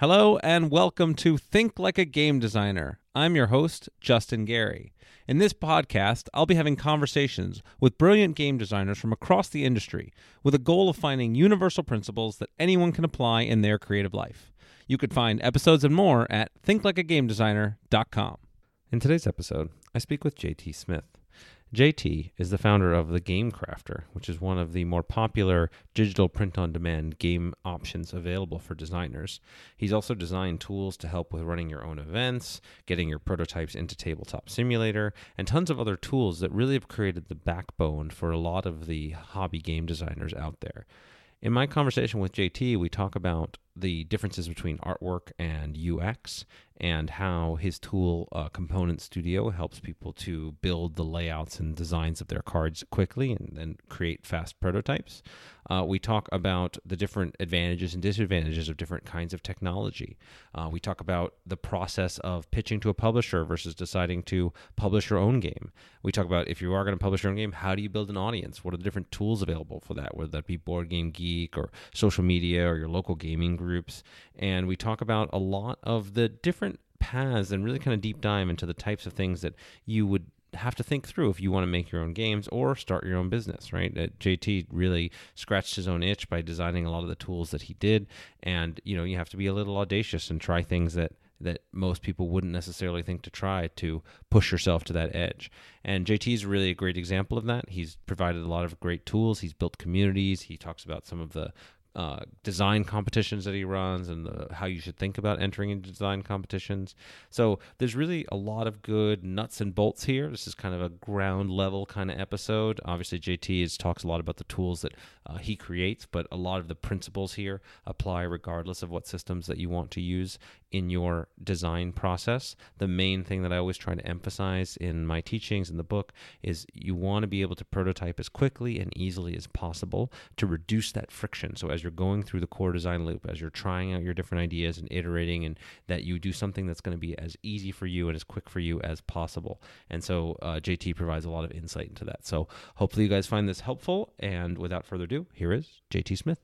Hello and welcome to Think Like a Game Designer. I'm your host, Justin Gary. In this podcast, I'll be having conversations with brilliant game designers from across the industry with a goal of finding universal principles that anyone can apply in their creative life. You could find episodes and more at thinklikeagamedesigner.com. In today's episode, I speak with JT Smith. JT is the founder of the Game Crafter, which is one of the more popular digital print on demand game options available for designers. He's also designed tools to help with running your own events, getting your prototypes into Tabletop Simulator, and tons of other tools that really have created the backbone for a lot of the hobby game designers out there. In my conversation with JT, we talk about the differences between artwork and UX and how his tool uh, component studio helps people to build the layouts and designs of their cards quickly and then create fast prototypes. Uh, we talk about the different advantages and disadvantages of different kinds of technology. Uh, we talk about the process of pitching to a publisher versus deciding to publish your own game. We talk about if you are going to publish your own game how do you build an audience? What are the different tools available for that? Whether that be board game geek or social media or your local gaming groups and we talk about a lot of the different paths and really kind of deep dive into the types of things that you would have to think through if you want to make your own games or start your own business, right? Uh, JT really scratched his own itch by designing a lot of the tools that he did, and you know you have to be a little audacious and try things that that most people wouldn't necessarily think to try to push yourself to that edge. And JT is really a great example of that. He's provided a lot of great tools. He's built communities. He talks about some of the uh, design competitions that he runs and the, how you should think about entering into design competitions. So there's really a lot of good nuts and bolts here. This is kind of a ground level kind of episode. Obviously, JT is, talks a lot about the tools that uh, he creates, but a lot of the principles here apply regardless of what systems that you want to use in your design process. The main thing that I always try to emphasize in my teachings in the book is you want to be able to prototype as quickly and easily as possible to reduce that friction. So as you're going through the core design loop, as you're trying out your different ideas and iterating, and that you do something that's going to be as easy for you and as quick for you as possible. And so uh, JT provides a lot of insight into that. So hopefully you guys find this helpful. And without further ado, here is JT Smith.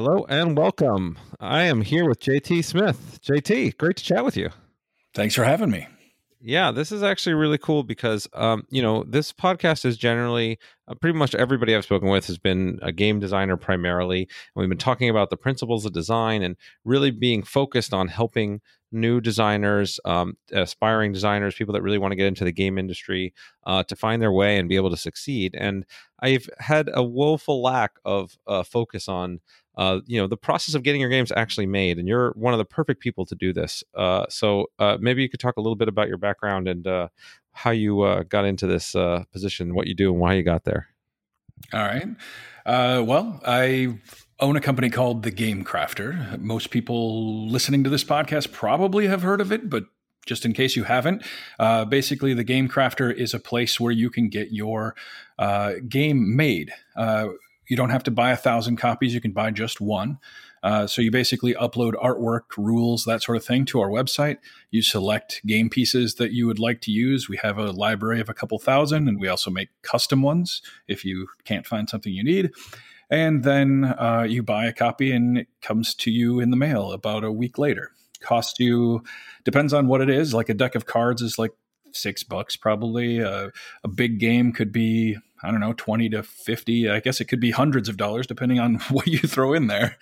Hello and welcome. I am here with JT Smith. JT, great to chat with you. Thanks for having me. Yeah, this is actually really cool because, um, you know, this podcast is generally uh, pretty much everybody I've spoken with has been a game designer primarily. And we've been talking about the principles of design and really being focused on helping new designers, um, aspiring designers, people that really want to get into the game industry uh, to find their way and be able to succeed. And I've had a woeful lack of uh, focus on uh, you know the process of getting your games actually made and you're one of the perfect people to do this. Uh, so uh, maybe you could talk a little bit about your background and uh, how you uh, got into this uh, position what you do and why you got there. All right. Well i own a company called the game crafter. Most people listening to this podcast probably have heard of it but just in case you haven't, basically, the Game Crafter is a place where you can get your game made. You don't have to buy a thousand copies; you can buy just one. Uh, so you basically upload artwork, rules, that sort of thing to our website. You select game pieces that you would like to use. We have a library of a couple thousand, and we also make custom ones if you can't find something you need. And then uh, you buy a copy, and it comes to you in the mail about a week later. Cost you depends on what it is. Like a deck of cards is like six bucks probably. Uh, a big game could be I don't know, 20 to 50. I guess it could be hundreds of dollars depending on what you throw in there.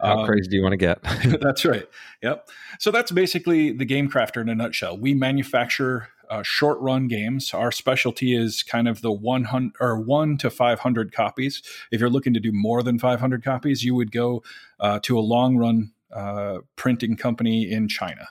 How um, crazy do you want to get? that's right. Yep. So that's basically the Game Crafter in a nutshell. We manufacture uh, short run games. Our specialty is kind of the 100 or 1 to 500 copies. If you're looking to do more than 500 copies, you would go uh, to a long run uh, printing company in China.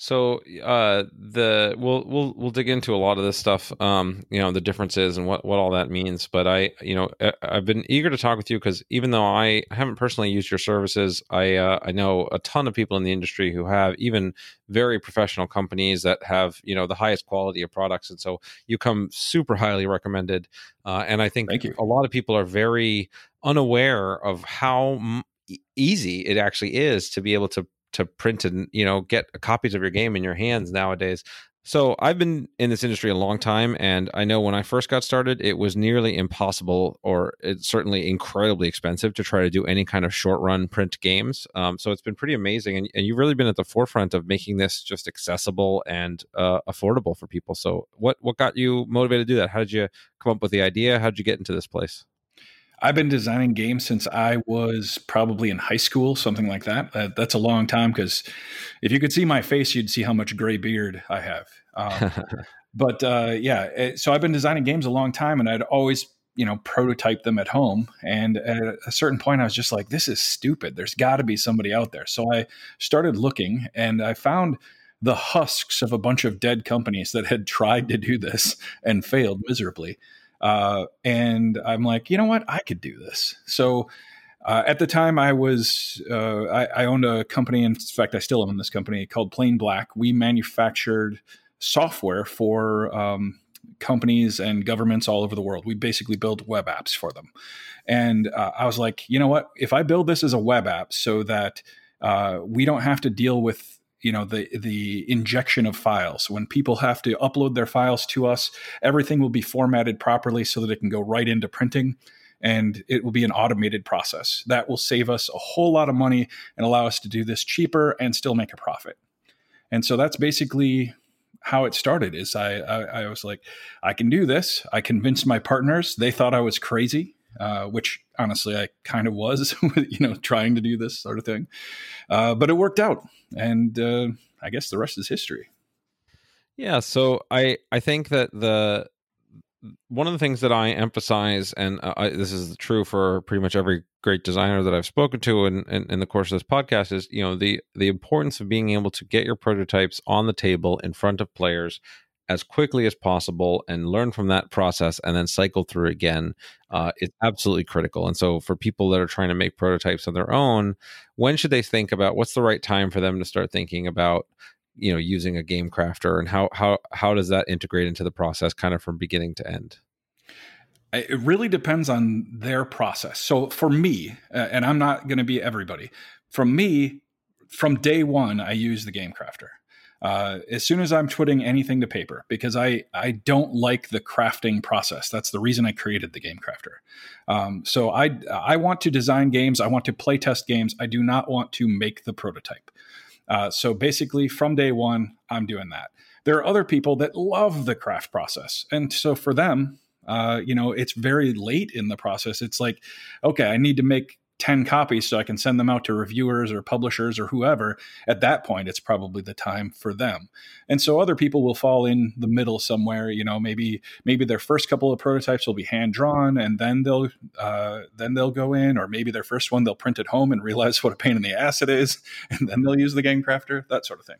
So uh, the we'll we'll we'll dig into a lot of this stuff, um, you know, the differences and what what all that means. But I, you know, I've been eager to talk with you because even though I haven't personally used your services, I uh, I know a ton of people in the industry who have even very professional companies that have you know the highest quality of products, and so you come super highly recommended. Uh, and I think Thank you. a lot of people are very unaware of how m- easy it actually is to be able to to print and you know get copies of your game in your hands nowadays So I've been in this industry a long time, and I know when I first got started, it was nearly impossible, or it's certainly incredibly expensive to try to do any kind of short run print games. Um, so it's been pretty amazing, and, and, you've really been at the forefront of making this just accessible and uh, affordable for people. So what what got you motivated to do that? How did you come up with the idea? How did you get into this place? I've been designing games since I was probably in high school, something like that. Uh, that's a long time because if you could see my face, you'd see how much gray beard I have. Um, but uh, yeah, it, eh, so I've been designing games a long time, and I'd always you know prototype them at home. And at a certain point, I was just like, "This is stupid. There's got to be somebody out there." So I started looking, and I found the husks of a bunch of dead companies that had tried to do this and failed miserably. Uh, and I'm like, you know what? I could do this. So uh, at the time, I was uh, I, I, owned a company. In fact, I still own this company called Plain Black. We manufactured software for um, companies and governments all over the world. We basically build web apps for them. And uh, I was like, you know what? If I build this as a web app so that uh, we don't have to deal with you know the the injection of files. When people have to upload their files to us everything will be formatted properly so that it can go right into printing and it will be an automated process. That will save us a whole lot of money and allow us to do this cheaper and still make a profit. And so that's basically how it started is I, I, I was like i can do this. I convinced my partners. They thought i was crazy uh, which honestly I kind of was, you know, trying to do this sort of thing. Uh, but it worked out, and uh, I guess the rest is history. Yeah, so I I think that the one of the things that I emphasize, and uh, I, this is true for pretty much every great designer that I've spoken to in, in, in, the course of this podcast, is you know the the importance of being able to get your prototypes on the table in front of players as quickly as possible and learn from that process and then cycle through again uh, is absolutely critical. And so, for people that are trying to make prototypes on their own, when should they think about what's the right time for them to start thinking about? you know using a game crafter and how how how does that integrate into the process kind of from beginning to end it really depends on their process so for me uh, and i'm not going to be everybody from me from day one i use the game crafter uh, as soon as I'm twitting anything to paper, because I I don't like the crafting process. That's the reason I created the Game Crafter. Um, so I I want to design games. I want to play test games. I do not want to make the prototype. Uh, so basically, from day one, I'm doing that. There are other people that love the craft process, and so for them, uh, you know, it's very late in the process. It's like, okay, I need to make 10 copies so I can send them out to reviewers or publishers or whoever, at that point, it's probably the time for them. And so other people will fall in the middle somewhere. You know, maybe maybe their first couple of prototypes will be hand drawn, and then they'll uh, then they'll go in, or maybe their first one they'll print at home and realize what a pain in the ass it is, and then they'll use the game crafter, that sort of thing.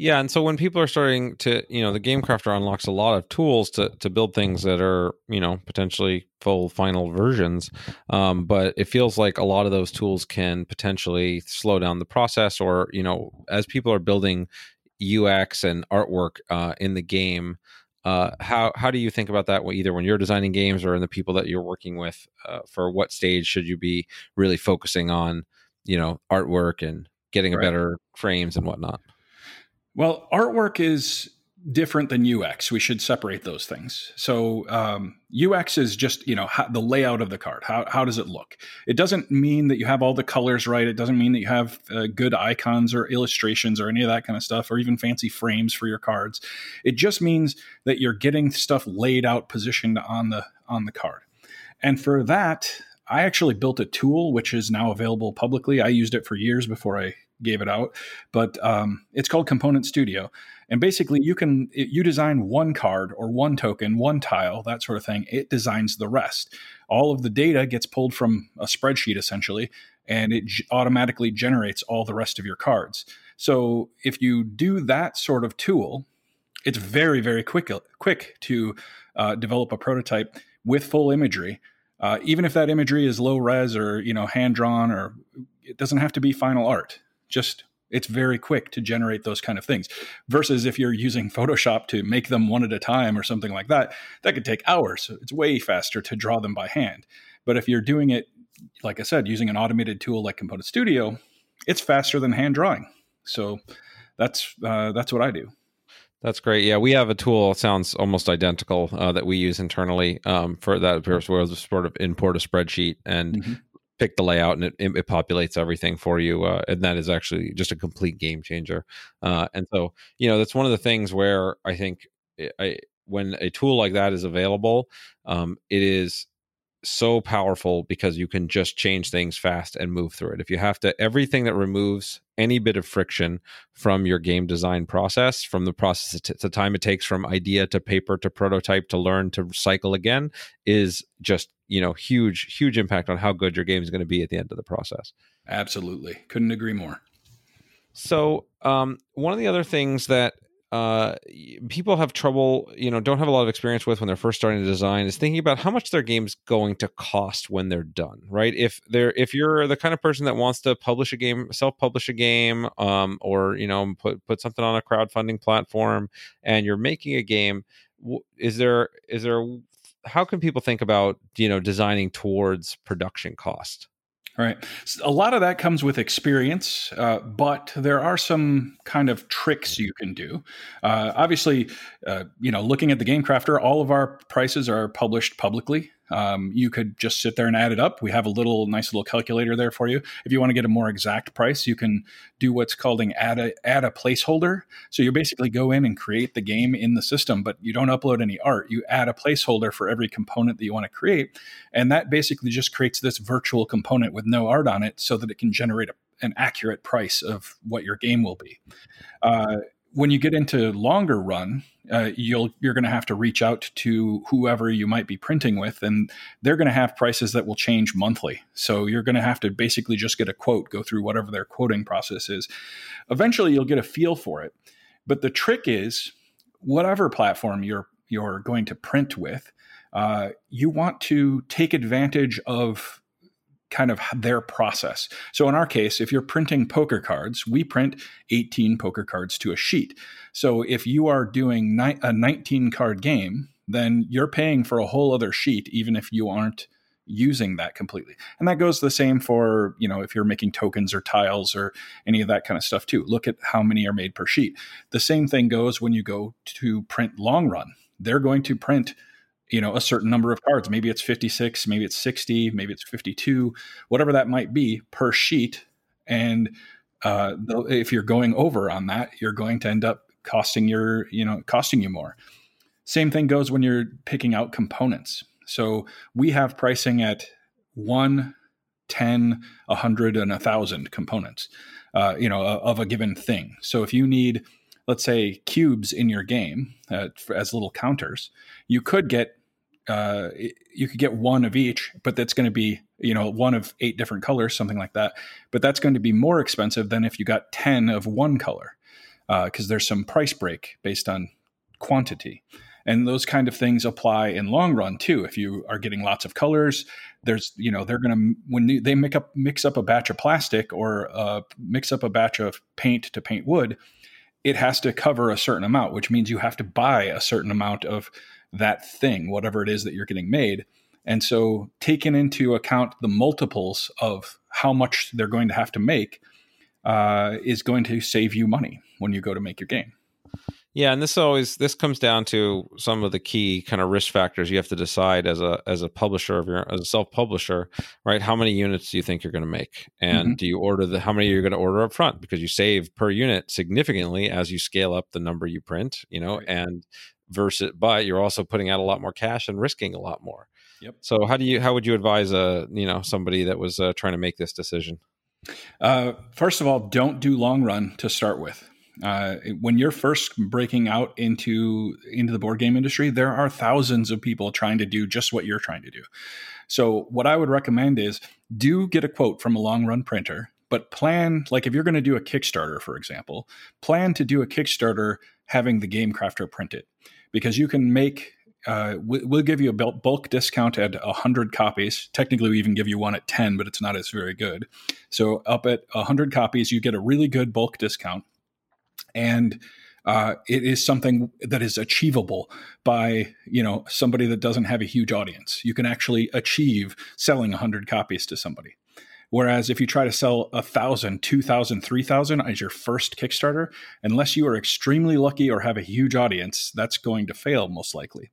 Yeah, and so when people are starting to, you know, the Game Crafter unlocks a lot of tools to to build things that are, you know, potentially full final versions. Um, but it feels like a lot of those tools can potentially slow down the process, or you know, as people are building UX and artwork uh, in the game. Uh, how how do you think about that? Either when you're designing games or in the people that you're working with, uh, for what stage should you be really focusing on, you know, artwork and getting a better frames and whatnot? Well, artwork is different than UX. We should separate those things. So um, UX is just you know how, the layout of the card. How how does it look? It doesn't mean that you have all the colors right. It doesn't mean that you have uh, good icons or illustrations or any of that kind of stuff, or even fancy frames for your cards. It just means that you're getting stuff laid out, positioned on the on the card. And for that, I actually built a tool which is now available publicly. I used it for years before I gave it out, but um, it's called Component Studio. And basically, you can you design one card or one token, one tile, that sort of thing. It designs the rest. All of the data gets pulled from a spreadsheet essentially, and it g- automatically generates all the rest of your cards. So if you do that sort of tool, it's very very quick quick to uh, develop a prototype with full imagery. Uh, even if that imagery is low res or you know hand drawn or it doesn't have to be final art just it's very quick to generate those kind of things versus if you're using photoshop to make them one at a time or something like that that could take hours so it's way faster to draw them by hand but if you're doing it like i said using an automated tool like component studio it's faster than hand drawing so that's uh, that's what i do That's great. Yeah, we have a tool. sounds almost identical uh, that we use internally um, for that. Purpose, where the sort of import a spreadsheet and mm-hmm. Pick the layout, and it, it, populates everything for you. Uh, and that is actually just a complete game changer. Uh, and so, you know, that's one of the things where I think I, when a tool like that is available, um, it is so powerful because you can just change things fast and move through it. If you have to, everything that removes any bit of friction from your game design process, from the process, the time it takes from idea to paper to prototype to learn to cycle again, is just you know huge, huge impact on how good your game is going to be at the end of the process. Absolutely, couldn't agree more. So, um, one of the other things that uh, people have trouble, you know, don't have a lot of experience with when they're first starting to design is thinking about how much their game's going to cost when they're done, right? If they're if you're the kind of person that wants to publish a game, self-publish a game, um, or you know, put put something on a crowdfunding platform, and you're making a game, is there is there how can people think about you know designing towards production cost? Right. A lot of that comes with experience, uh, but there are some kind of tricks you can do. Uh, obviously, uh, you know, looking at the Game Crafter, all of our prices are published publicly. Um, you could just sit there and add it up. We have a little nice little calculator there for you. If you want to get a more exact price, you can do what's called an add a add a placeholder. So you basically go in and create the game in the system, but you don't upload any art. You add a placeholder for every component that you want to create, and that basically just creates this virtual component with no art on it, so that it can generate a, an accurate price of what your game will be. Uh, when you get into longer run, uh, you'll you're going to have to reach out to whoever you might be printing with, and they're going to have prices that will change monthly. So you're going to have to basically just get a quote, go through whatever their quoting process is. Eventually, you'll get a feel for it. But the trick is, whatever platform you're you're going to print with, uh, you want to take advantage of kind of their process. So in our case, if you're printing poker cards, we print 18 poker cards to a sheet. So if you are doing ni- a 19 card game, then you're paying for a whole other sheet even if you aren't using that completely. And that goes the same for, you know, if you're making tokens or tiles or any of that kind of stuff too. Look at how many are made per sheet. The same thing goes when you go to print long run. They're going to print you know a certain number of cards. Maybe it's 56 maybe it's 60 maybe it's 52 whatever that might be per sheet. And uh, if you're going over on that you're going to end up costing your you know costing you more. Same thing goes when you're picking out components. So we have pricing at 1 10 100 and 1000 components uh, you know of a given thing. So if you need let's say cubes in your game uh, as little counters you could get uh, you could get one of each, but that's going to be you know one of eight different colors, something like that. But that's going to be more expensive than if you got ten of one color, because uh, there's some price break based on quantity. And those kind of things apply in long run too. If you are getting lots of colors, there's you know they're going to when they make up mix up a batch of plastic or uh, mix up a batch of paint to paint wood, it has to cover a certain amount, which means you have to buy a certain amount of that thing, whatever it is that you're getting made. And so, taking into account the multiples of how much they're going to have to make uh, is going to save you money when you go to make your game. Yeah, and this always this comes down to some of the key kind of risk factors you have to decide as a as a publisher of your as a self publisher, right? How many units do you think you're going to make, and mm-hmm. do you order the how many you're going to order up front because you save per unit significantly as you scale up the number you print, you know, right. and versus but you're also putting out a lot more cash and risking a lot more. Yep. So how do you how would you advise a you know somebody that was uh, trying to make this decision? Uh, first of all don't do long run to start with. Uh, when you're first breaking out into into the board game industry there are thousands of people trying to do just what you're trying to do. So what i would recommend is do get a quote from a long run printer but plan like if you're going to do a kickstarter for example plan to do a kickstarter having the game crafter print it because you can make uh, we'll give you a bulk discount at 100 copies. Technically, we even give you one at 10, but it's not as very good. So, up at 100 copies, you get a really good bulk discount. And uh, it is something that is achievable by you know somebody that doesn't have a huge audience. You can actually achieve selling 100 copies to somebody. Whereas if you try to sell a thousand, two thousand, three thousand as your first Kickstarter, unless you are extremely lucky or have a huge audience, that's going to fail most likely.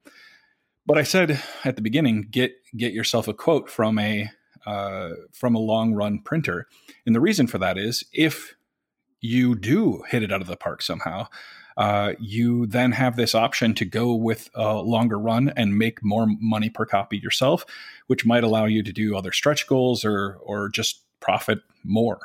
But I said at the beginning, get get yourself a quote from a uh, from a long run printer, and the reason for that is if you do hit it out of the park somehow, uh, you then have this option to go with a longer run and make more money per copy yourself, which might allow you to do other stretch goals or or just profit more.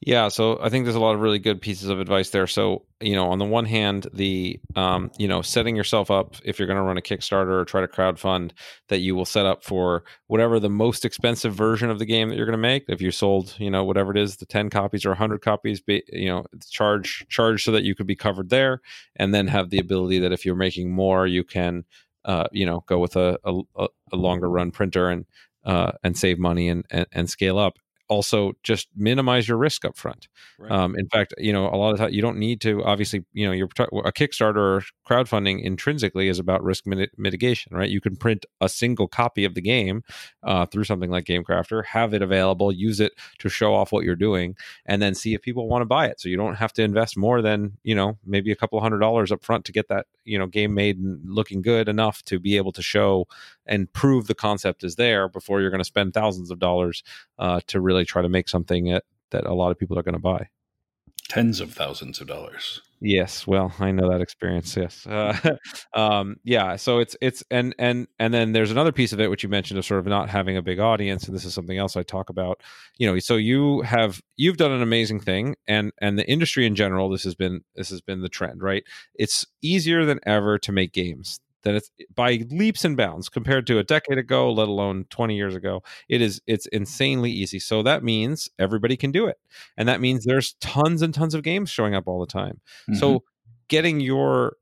Yeah, so I think there's a lot of really good pieces of advice there. So, you know, on the one hand, the um, you know, setting yourself up if you're going to run a Kickstarter or try to crowdfund that you will set up for whatever the most expensive version of the game that you're going to make. If you sold, you know, whatever it is, the 10 copies or 100 copies, be, you know, charge charge so that you could be covered there and then have the ability that if you're making more, you can uh, you know, go with a, a, a longer run printer and uh, and save money and, and, and scale up also just minimize your risk up front. Right. Um, in fact, you know, a lot of time you don't need to obviously, you know, your a Kickstarter or crowdfunding intrinsically is about risk mit- mitigation, right? You can print a single copy of the game uh, through something like GameCrafter, have it available, use it to show off what you're doing, and then see if people want to buy it. So you don't have to invest more than you know maybe a couple hundred dollars up front to get that you know game made and looking good enough to be able to show and prove the concept is there before you're going to spend thousands of dollars uh, to really try to make something that, that a lot of people are going to buy. Tens of thousands of dollars. Yes, well, I know that experience. Yes, uh, um, yeah. So it's it's and and and then there's another piece of it which you mentioned of sort of not having a big audience, and this is something else I talk about. You know, so you have you've done an amazing thing, and and the industry in general, this has been this has been the trend, right? It's easier than ever to make games that it's by leaps and bounds compared to a decade ago let alone 20 years ago it is it's insanely easy. So that means everybody can do it. And that means there's tons and tons of games showing up all the time. Mm-hmm. so getting your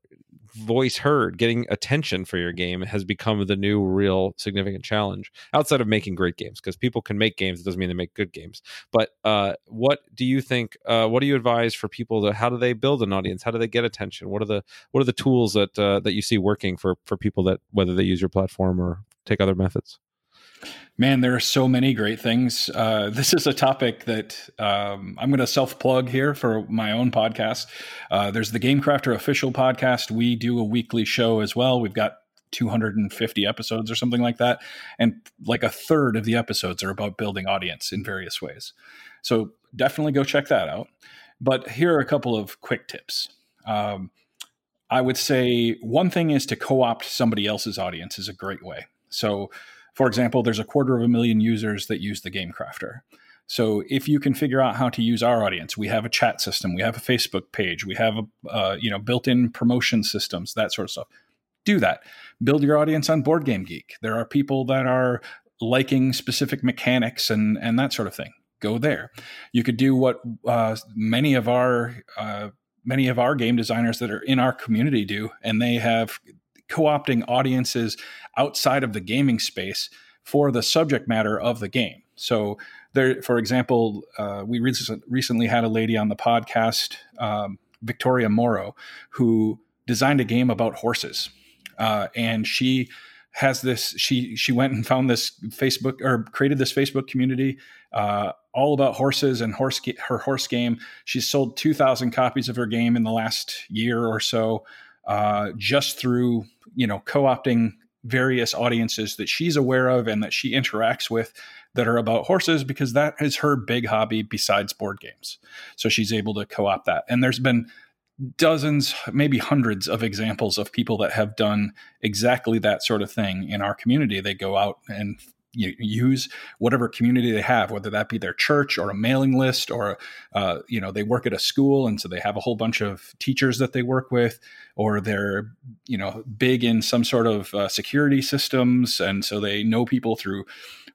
voice heard, getting attention for your game has become the new real significant challenge outside of making great games because people can make games. It doesn't mean they make good games. But uh, what do you think? Uh, what do you advise for people to how do they build an audience? How do they get attention? What are the what are the tools that uh, that you see working for for people that whether they use your platform or take other methods? Man, there are so many great things. Uh, this is a topic that um, I'm going to self plug here for my own podcast. Uh, there's the Game Crafter official podcast. We do a weekly show as well. We've got 250 episodes or something like that. And like a third of the episodes are about building audience in various ways. So definitely go check that out. But here are a couple of quick tips. Um, I would say one thing is to co opt somebody else's audience is a great way. So, for example, there's a quarter of a million users that use the Game Crafter. So if you can figure out how to use our audience, we have a chat system, we have a Facebook page, we have a uh, you know built-in promotion systems, that sort of stuff. Do that. Build your audience on Board Game Geek. There are people that are liking specific mechanics and and that sort of thing. Go there. You could do what uh, many of our uh, many of our game designers that are in our community do, and they have co-opting audiences outside of the gaming space for the subject matter of the game. So there, for example, uh, we re- recently had a lady on the podcast, um, Victoria Morrow, who designed a game about horses, uh, and she has this. She she went and found this Facebook or created this Facebook community uh, all about horses and horse her horse game. She's sold two thousand copies of her game in the last year or so, uh, just through you know co-opting various audiences that she's aware of and that she interacts with that are about horses because that is her big hobby besides board games. So she's able to co-opt that. And there's been dozens, maybe hundreds of examples of people that have done exactly that sort of thing in our community. They go out and you use whatever community they have, whether that be their church or a mailing list, or uh, you know they work at a school and so they have a whole bunch of teachers that they work with, or they're you know big in some sort of uh, security systems, and so they know people through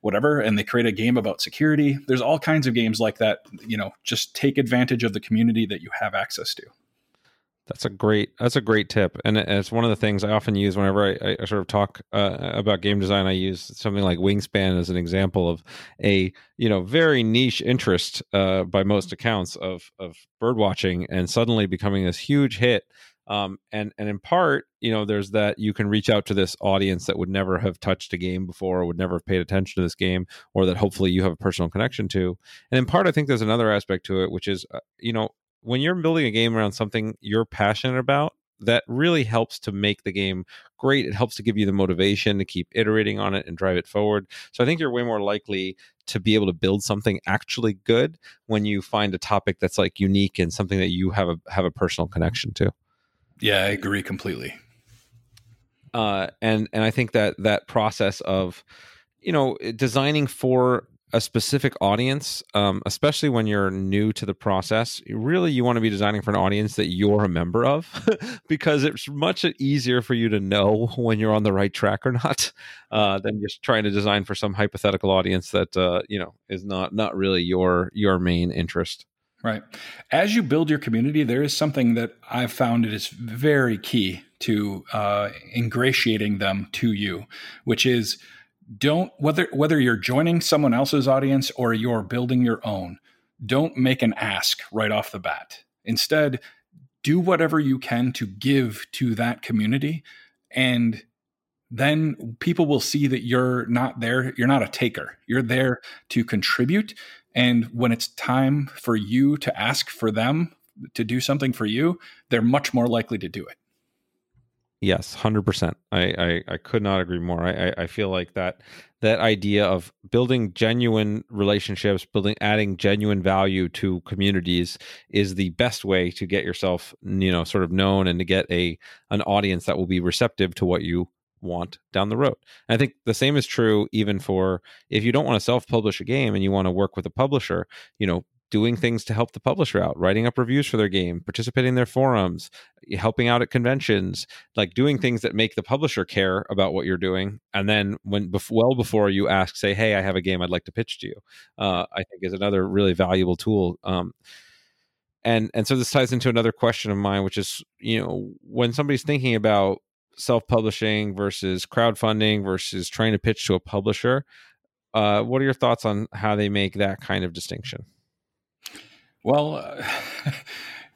whatever, and they create a game about security. There's all kinds of games like that. You know, just take advantage of the community that you have access to. That's a great. That's a great tip, and it's one of the things I often use whenever I, I sort of talk uh, about game design. I use something like Wingspan as an example of a you know very niche interest uh, by most accounts of of bird watching, and suddenly becoming this huge hit um, and and in part you know there's that you can reach out to this audience that would never have touched a game before or would never have paid attention to this game or that hopefully you have a personal connection to and in part i think there's another aspect to it which is uh, you know when you're building a game around something you're passionate about that really helps to make the game great. It helps to give you the motivation to keep iterating on it and drive it forward. So I think you're way more likely to be able to build something actually good when you find a topic that's like unique and something that you have a have a personal connection to. Yeah, I agree completely. Uh, and and I think that that process of you know designing for a specific audience, um, especially when you're new to the process, really you want to be designing for an audience that you're a member of, because it's much easier for you to know when you're on the right track or not, uh, than just trying to design for some hypothetical audience that uh, you know is not not really your your main interest. Right. As you build your community, there is something that I've found it is very key to uh, ingratiating them to you, which is don't whether whether you're joining someone else's audience or you're building your own don't make an ask right off the bat. Instead do whatever you can to give to that community and then people will see that you're not there you're not a taker. You're there to contribute and when it's time for you to ask for them to do something for you they're much more likely to do it Yes, hundred percent. I, I I could not agree more. I I feel like that that idea of building genuine relationships, building adding genuine value to communities is the best way to get yourself you know sort of known and to get a an audience that will be receptive to what you want down the road. And I think the same is true even for if you don't want to self-publish a game and you want to work with a publisher, you know, doing things to help the publisher out, writing up reviews for their game, participating in their forums, helping out at conventions, like doing things that make the publisher care about what you're doing. And then when well before you ask, say, "Hey, I have a game I'd like to pitch to you," uh, I think is another really valuable tool. Um, and and so this ties into another question of mine, which is, you know, when somebody's thinking about self-publishing versus crowdfunding versus trying to pitch to a publisher, uh, what are your thoughts on how they make that kind of distinction? Well, uh,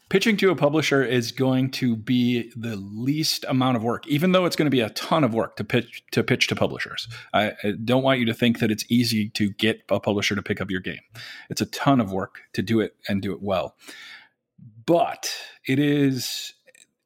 pitching to a publisher is going to be the least amount of work, even though it's going to be a ton of work to pitch to pitch to publishers. I, I, don't want you to think that it's easy to get a publisher to pick up your game. It's a ton of work to do it and do it well. But it is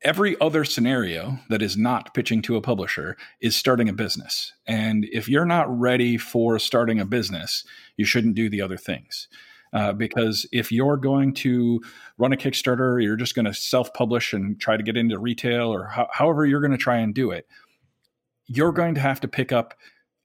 every other scenario that is not pitching to a publisher is starting a business. And if you're not ready for starting a business, you shouldn't do the other things. Uh, because if you're going to run a Kickstarter, you're just going to self publish and try to get into retail or ho- however you're going to try and do it, you're going to have to pick up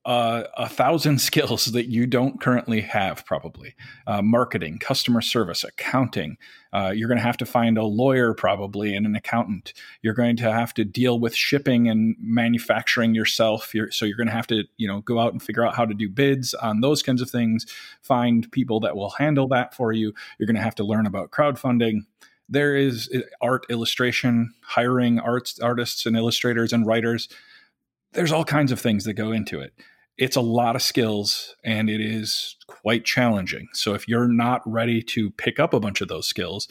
uh, a thousand skills that you don't currently have, probably uh, marketing, customer service, accounting. Uh, you're going to have to find a lawyer, probably, and an accountant. You're going to have to deal with shipping and manufacturing yourself. You're, so you're going to have to, you know, go out and figure out how to do bids on those kinds of things. Find people that will handle that for you. You're going to have to learn about crowdfunding there is uh, art illustration hiring arts artists and illustrators and writers there's all kinds of things that go into it it's a lot of skills and it is quite challenging. So if you're not ready to pick up a bunch of those skills,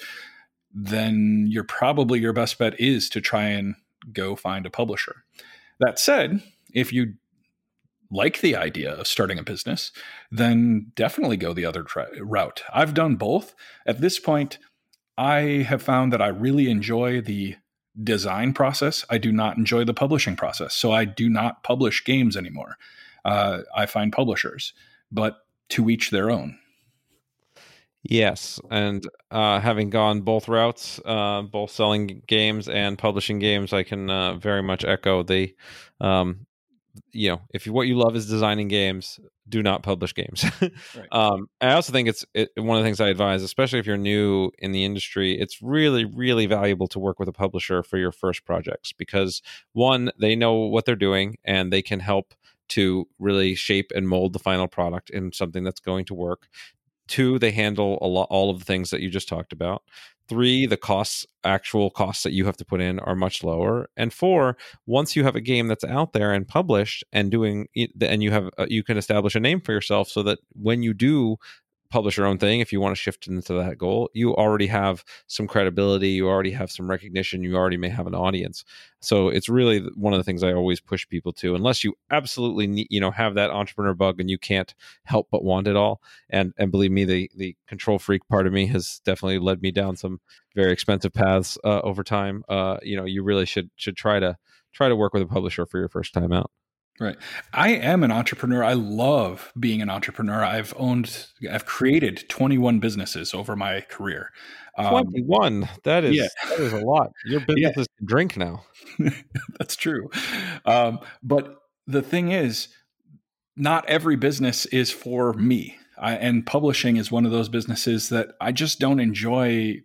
then you're probably your best bet is to try and go find a publisher. That said, if you like the idea of starting a business, then definitely go the other tra- route. I've done both. At this point, I have found that I really enjoy the design process. I do not enjoy the publishing process. So I do not publish games anymore uh, I find publishers, but to each their own. Yes, and uh, having gone both routes, uh, both selling games and publishing games, I can uh, very much echo the, um, you know, if what you love is designing games, do not publish games. right. um, I also think it's it, one of the things I advise, especially if you're new in the industry. It's really, really valuable to work with a publisher for your first projects because one, they know what they're doing and they can help to really shape and mold the final product in something that's going to work. Two, they handle a lot all of the things that you just talked about. Three, the costs, actual costs that you have to put in are much lower. And four, once you have a game that's out there and published and doing, and you have, uh, you can establish a name for yourself so that when you do publish your own thing if you want to shift into that goal you already have some credibility you already have some recognition you already may have an audience. So it's really one of the things i always push people to unless you absolutely need, you know have that entrepreneur bug and you can't help but want it all and and believe me the the control freak part of me has definitely led me down some very expensive paths uh, over time uh, you know you really should should try to try to work with a publisher for your first time out Right. I am an entrepreneur. I love being an entrepreneur. I've owned, I've created 21 businesses over my career. Um, 21. That is, yeah. that is a lot. Your business yeah. is drink now. That's true. Um, but the thing is, not every business is for me. I, and publishing is one of those businesses that I just don't enjoy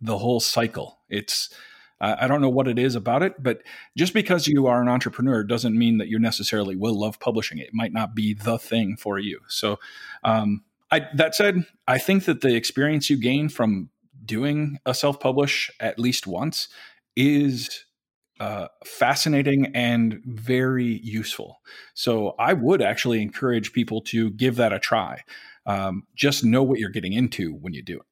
the whole cycle. It's, I don't know what it is about it, but just because you are an entrepreneur doesn't mean that you necessarily will love publishing. It might not be the thing for you. So, um, I, that said, I think that the experience you gain from doing a self publish at least once is uh, fascinating and very useful. So I would actually encourage people to give that a try. Um, just know what you're getting into when you do it.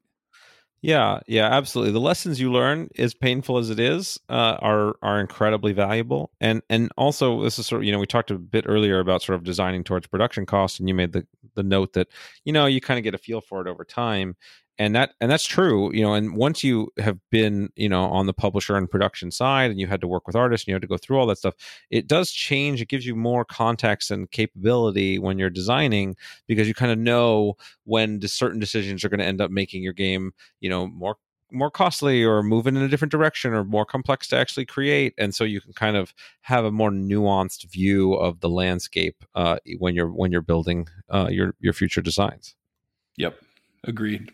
Yeah, yeah, absolutely. The lessons you learn, as painful as it is, uh, are are incredibly valuable. And and also, this is sort of you know we talked a bit earlier about sort of designing towards production cost, and you made the the note that you know you kind of get a feel for it over time and that and that's true you know and once you have been you know on the publisher and production side and you had to work with artists and you had to go through all that stuff it does change it gives you more context and capability when you're designing because you kind of know when certain decisions are going to end up making your game you know more more costly or moving in a different direction or more complex to actually create and so you can kind of have a more nuanced view of the landscape uh, when you're when you're building uh, your your future designs. Yep. Agreed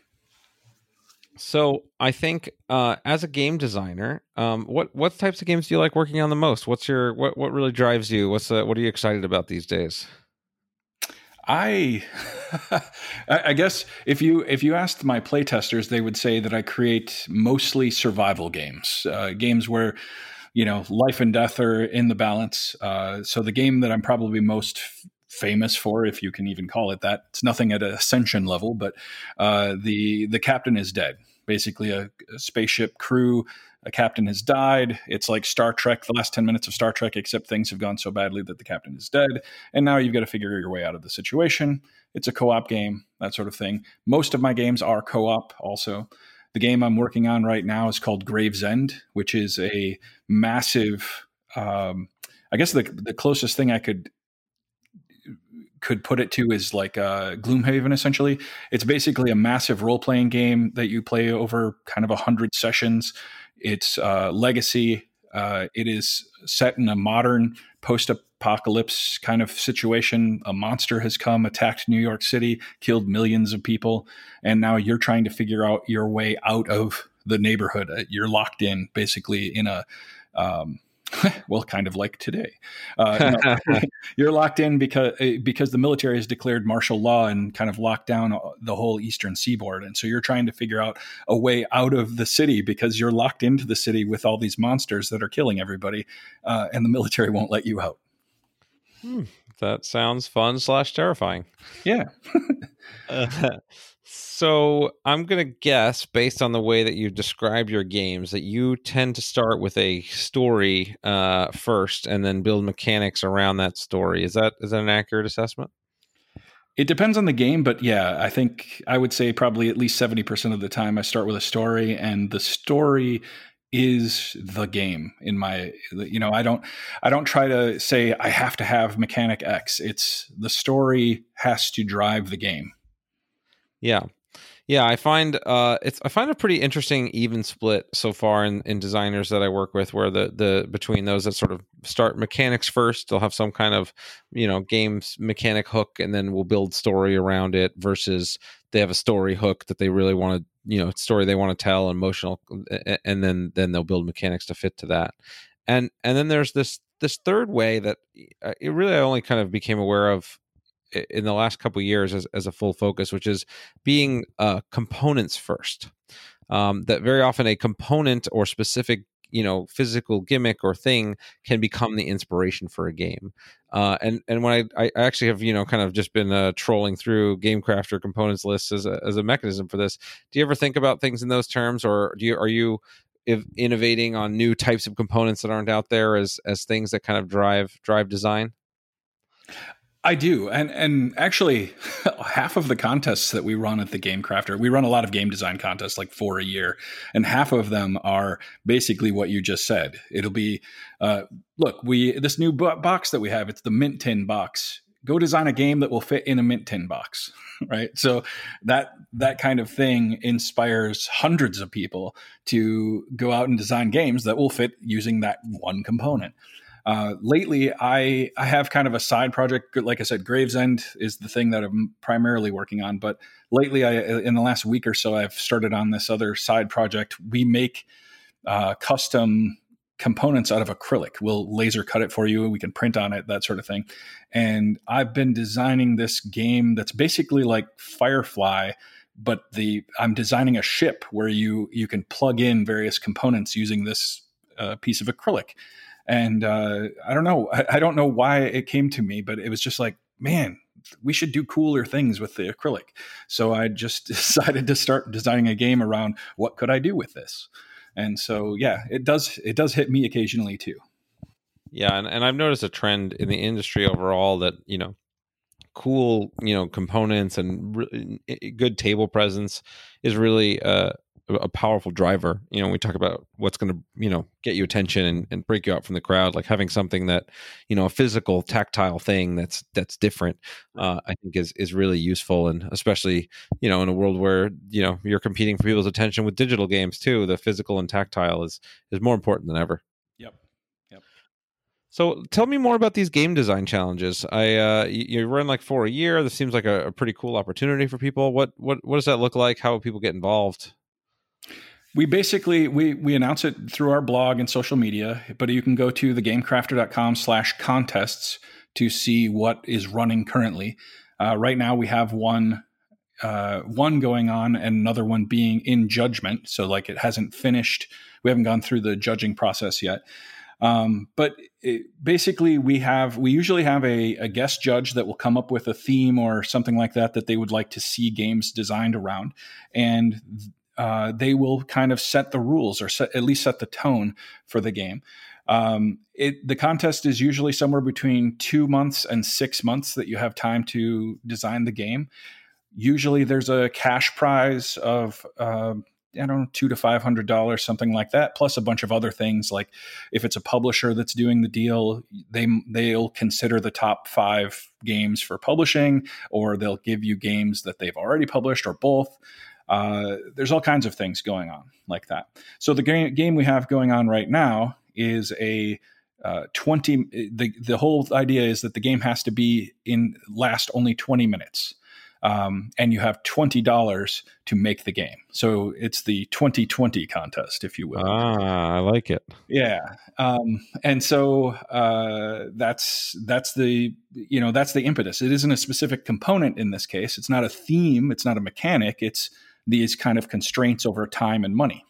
so I think uh, as a game designer, um, what what types of games do you like working on the most? What's your what what really drives you? What's uh, what are you excited about these days? I I guess if you if you asked my playtesters, they would say that I create mostly survival games, uh, games where you know life and death are in the balance. Uh, so the game that I'm probably most famous for, if you can even call it that. It's nothing at ascension level, but uh, the the captain is dead. Basically, a, a, spaceship crew, a captain has died. It's like Star Trek, the last ten minutes of Star Trek, except things have gone so badly that the captain is dead, and now you've got to figure your way out of the situation. It's a co-op game, that sort of thing. Most of my games are co-op, also. The game I'm working on right now is called Gravesend, which is a massive. Um, I guess the the closest thing I could could put it to is like uh, Gloomhaven. Essentially, it's basically a massive role playing game that you play over kind of a hundred sessions. It's uh, legacy. Uh, it is set in a modern post apocalypse kind of situation. A monster has come, attacked New York City, killed millions of people, and now you're trying to figure out your way out of the neighborhood. Uh, you're locked in basically in a um, well, kind of like today. Uh, no, you're locked in because eh, because the military has declared martial law and kind of locked down uh, the whole eastern seaboard, and so you're trying to figure out a way out of the city because you're locked into the city with all these monsters that are killing everybody, uh, and the military won't let you out. Hmm, that sounds fun slash terrifying. Yeah. uh, so I'm going to guess, based on the way that you describe your games, that you tend to start with a story uh, first, and then build mechanics around that story. Is that is that an accurate assessment? It depends on the game, but yeah, I think I would say probably at least seventy percent of the time I start with a story, and the story is the game in my you know i don't i don't try to say i have to have mechanic x it's the story has to drive the game yeah yeah, I find uh, it's I find a pretty interesting even split so far in, in designers that I work with, where the the between those that sort of start mechanics first, they'll have some kind of you know games mechanic hook, and then we'll build story around it. Versus they have a story hook that they really want to you know story they want to tell, emotional, and then then they'll build mechanics to fit to that. And and then there's this this third way that uh, it really I only kind of became aware of in the last couple years as, as a full focus, which is being uh, components first. Um, that very often a component or specific you know physical gimmick or thing can become the inspiration for a game. Uh, and and when I, I actually have you know kind of just been uh, trolling through GameCrafter components lists as a, as a mechanism for this. Do you ever think about things in those terms or do you are you innovating on new types of components that aren't out there as as things that kind of drive drive design I do, and and actually, half of the contests that we run at the Game Crafter, we run a lot of game design contests, like four a year, and half of them are basically what you just said. It'll be, uh, look, we this new box that we have, it's the Mint Tin box. Go design a game that will fit in a Mint Tin box, right? So that that kind of thing inspires hundreds of people to go out and design games that will fit using that one component. Uh, lately, I I have kind of a side project. Like I said, Gravesend is the thing that I'm primarily working on. But lately, I in the last week or so, I've started on this other side project. We make uh, custom components out of acrylic. We'll laser cut it for you. We can print on it, that sort of thing. And I've been designing this game that's basically like Firefly, but the I'm designing a ship where you you can plug in various components using this uh, piece of acrylic. And uh, I don't know. I, I don't know why it came to me, but it was just like, man, we should do cooler things with the acrylic. So I just decided to start designing a game around what could I do with this. And so yeah, it does it does hit me occasionally too. Yeah, and, and I've noticed a trend in the industry overall that, you know, cool, you know, components and re- good table presence is really uh, a powerful driver. You know, we talk about what's going to, you know, get you attention and, and break you out from the crowd, like having something that, you know, a physical, tactile thing that's that's different. Uh, I think is is really useful, and especially, you know, in a world where you know you're competing for people's attention with digital games too, the physical and tactile is is more important than ever. Yep. Yep. So tell me more about these game design challenges. I uh, you, you run like four a year. This seems like a, a pretty cool opportunity for people. What what what does that look like? How would people get involved? We basically we we announce it through our blog and social media, but you can go to thegamecrafter.com slash contests to see what is running currently. Uh, right now we have one uh, one going on and another one being in judgment. So like it hasn't finished. We haven't gone through the judging process yet. Um, but it, basically, we have we usually have a, a, guest judge that will come up with a theme or something like that that they would like to see games designed around, and uh, they will kind of set the rules or set, at least set the tone for the game. Um, it, the contest is usually somewhere between two months and six months that you have time to design the game. Usually, there's a cash prize of uh, I don't know two to five hundred dollars, something like that, plus a bunch of other things. Like if it's a publisher that's doing the deal, they they'll consider the top five games for publishing, or they'll give you games that they've already published, or both. Uh, there's all kinds of things going on like that. So the game, game we have going on right now is a uh, 20 the, the whole idea is that the game has to be in last only 20 minutes um, and you have $20 to make the game. So it's the 2020 contest if you will. Ah i like it. Yeah um, and so uh, that's that's the you know that's the impetus. It isn't a specific component in this case. It's not a theme. It's not a mechanic. It's these kind of constraints over time and money.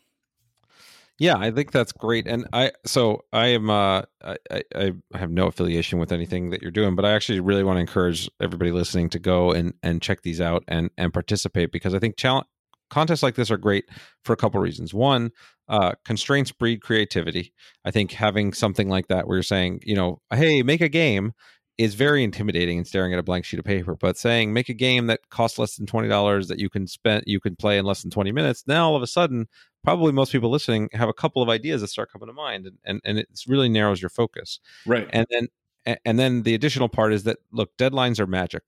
Yeah, I think that's great. And I so I am uh I, I have no affiliation with anything that you're doing, but I actually really want to encourage everybody listening to go and and check these out and and participate because I think challenge contests like this are great for a couple reasons. One, uh, constraints breed creativity. I think having something like that where you're saying, you know, hey, make a game is very intimidating and staring at a blank sheet of paper. But saying make a game that costs less than twenty dollars that you can spend you can play in less than twenty minutes, now all of a sudden, probably most people listening have a couple of ideas that start coming to mind, and and, and it really narrows your focus. Right. And then and then the additional part is that look deadlines are magic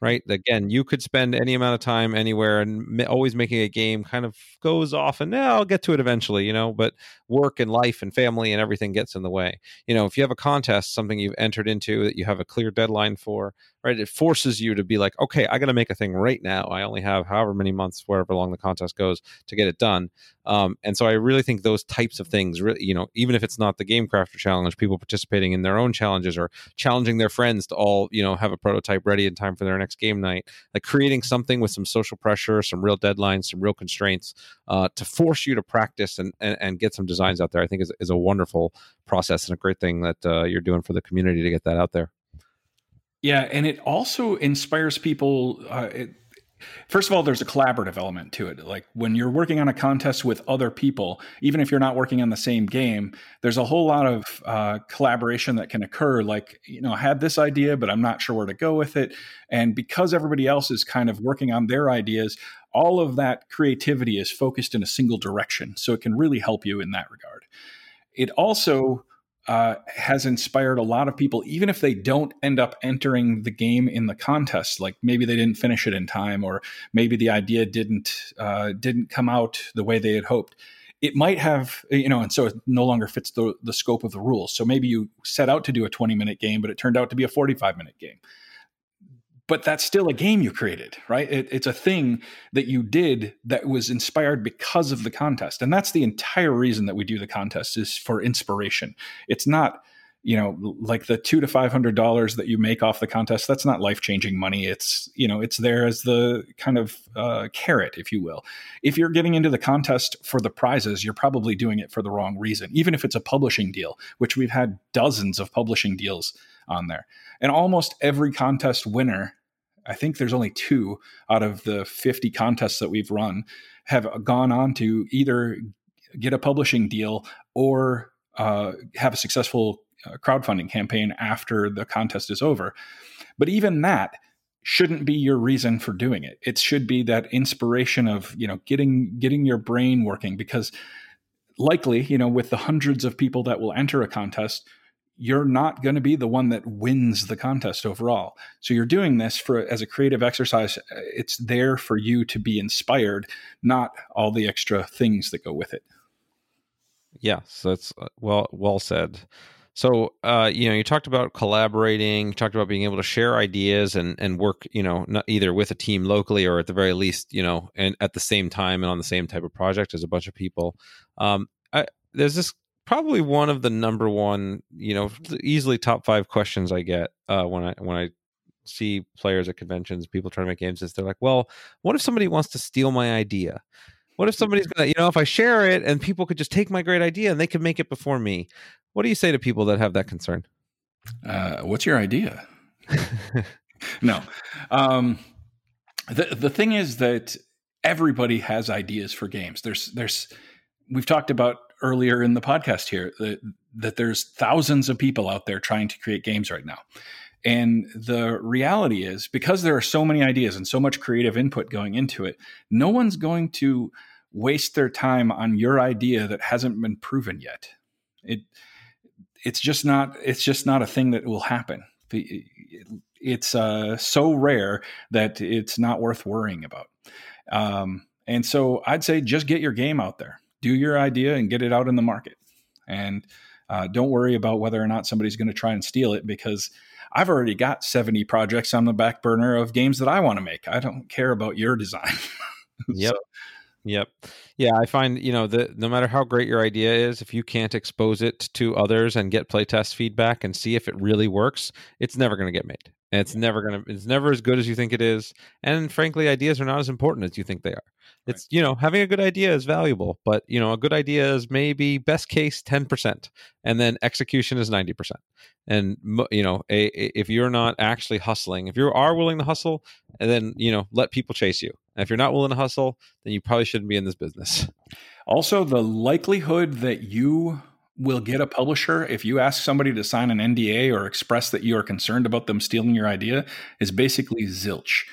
right? Again you could spend any amount of time anywhere and always making a game kind of goes off and yeah, i'll get to it eventually you know? But work and life and family and everything gets in the way. You know if you have a contest something you've entered into that you have a clear deadline for right? It forces you to be like okay i got to make a thing right now. I only have however many months wherever long the contest goes to get it done. Um, and so i really think those types of things really you know even if it's not the game crafter challenge people participating in their own challenges or challenging their friends to all you know have a prototype ready in time for their next game night like creating something with some social pressure some real deadlines some real constraints uh, to force you to practice and, and, and get some designs out there i think is, is a wonderful process and a great thing that uh, you're doing for the community to get that out there yeah and it also inspires people uh, it, First of all, there's a collaborative element to it. Like when you're working on a contest with other people, even if you're not working on the same game, there's a whole lot of uh, collaboration that can occur. Like, you know, I had this idea, but I'm not sure where to go with it. And because everybody else is kind of working on their ideas, all of that creativity is focused in a single direction. So it can really help you in that regard. It also uh, has inspired a lot of people, even if they don't end up entering the game in the contest. Like maybe they didn't finish it in time, or maybe the idea didn't uh, didn't come out the way they had hoped. It might have, you know, and so it no longer fits the the scope of the rules. So maybe you set out to do a twenty minute game, but it turned out to be a forty five minute game but that's still a game you created, right? It, it's a thing that you did that was inspired because of the contest, and that's the entire reason that we do the contest is for inspiration. It's not, you know, like the two to five hundred dollars that you make off the contest. That's not life changing money. It's you know, it's there as the kind of uh, carrot, if you will. If you're getting into the contest for the prizes, you're probably doing it for the wrong reason. Even if it's a publishing deal, which we've had dozens of publishing deals on there, and almost every contest winner I think there's only two out of the 50 contests that we've run have gone on to either get a publishing deal or uh, have a successful crowdfunding campaign after the contest is over. But even that shouldn't be your reason for doing it. It should be that inspiration of, you know, getting getting your brain working because likely, you know, with the hundreds of people that will enter a contest, you're not going to be the one that wins the contest overall. So you're doing this for as a creative exercise. It's there for you to be inspired, not all the extra things that go with it. Yes, that's uh, well well said. So uh, you know, you talked about collaborating, you talked about being able to share ideas and and work, you know, either with a team locally or at the very least, you know, and at the same time and on the same type of project as a bunch of people. Um, I, there's this probably one of the number one, you know, easily top five questions I get uh, when I when I see players at conventions, people trying to make games. Is they're like, well, what if somebody wants to steal my idea? What if somebody's gonna, you know, if I share it and people could just take my great idea and they could make it before me? What do you say to people that have that concern? Uh, what's your idea? no, um, the the thing is that everybody has ideas for games. There's there's we've talked about earlier in the podcast here that, that there's thousands of people out there trying to create games right now. And the reality is, because there are so many ideas and so much creative input going into it, no one's going to waste their time on your idea that hasn't been proven yet. It it's just not it's just not a thing that will happen. It's uh, so rare that it's not worth worrying about. Um, and so I'd say just get your game out there do your idea and get it out in the market. And uh, don't worry about whether or not somebody's going to try and steal it because I've already got 70 projects on the back burner of games that I want to make. I don't care about your design. yep. So. Yep. Yeah, I find, you know, that no matter how great your idea is, if you can't expose it to others and get playtest feedback and see if it really works, it's never going to get made. And it's never going to it's never as good as you think it is. And frankly, ideas are not as important as you think they are. It's you know having a good idea is valuable but you know a good idea is maybe best case 10% and then execution is 90% and you know a, a, if you're not actually hustling if you are willing to hustle and then you know let people chase you. And if you're not willing to hustle then you probably shouldn't be in this business. Also the likelihood that you will get a publisher if you ask somebody to sign an nda or express that you are concerned about them stealing your idea is basically zilch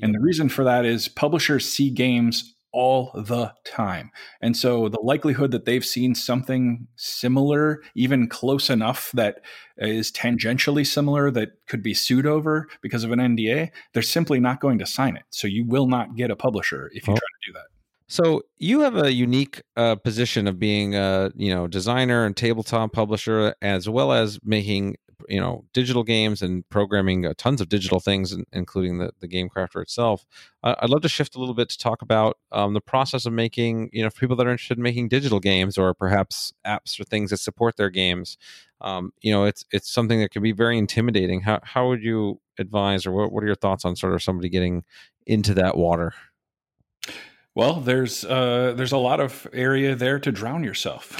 and the reason for that is publishers see games all the time. And so the likelihood that they've seen something similar, even close enough that is tangentially similar that could be sued over because of an NDA, they're simply not going to sign it. So you will not get a publisher if you oh. try to do that. So you have a unique uh, position of being a you know designer and tabletop publisher, as well as making you know digital games and programming uh, tons of digital things, including the the game crafter itself. Uh, I'd love to shift a little bit to talk about um, the process of making you know for people that are interested in making digital games or perhaps apps or things that support their games. Um, you know, it's it's something that can be very intimidating. How how would you advise, or what what are your thoughts on sort of somebody getting into that water? Well, there's uh, there's a lot of area there to drown yourself.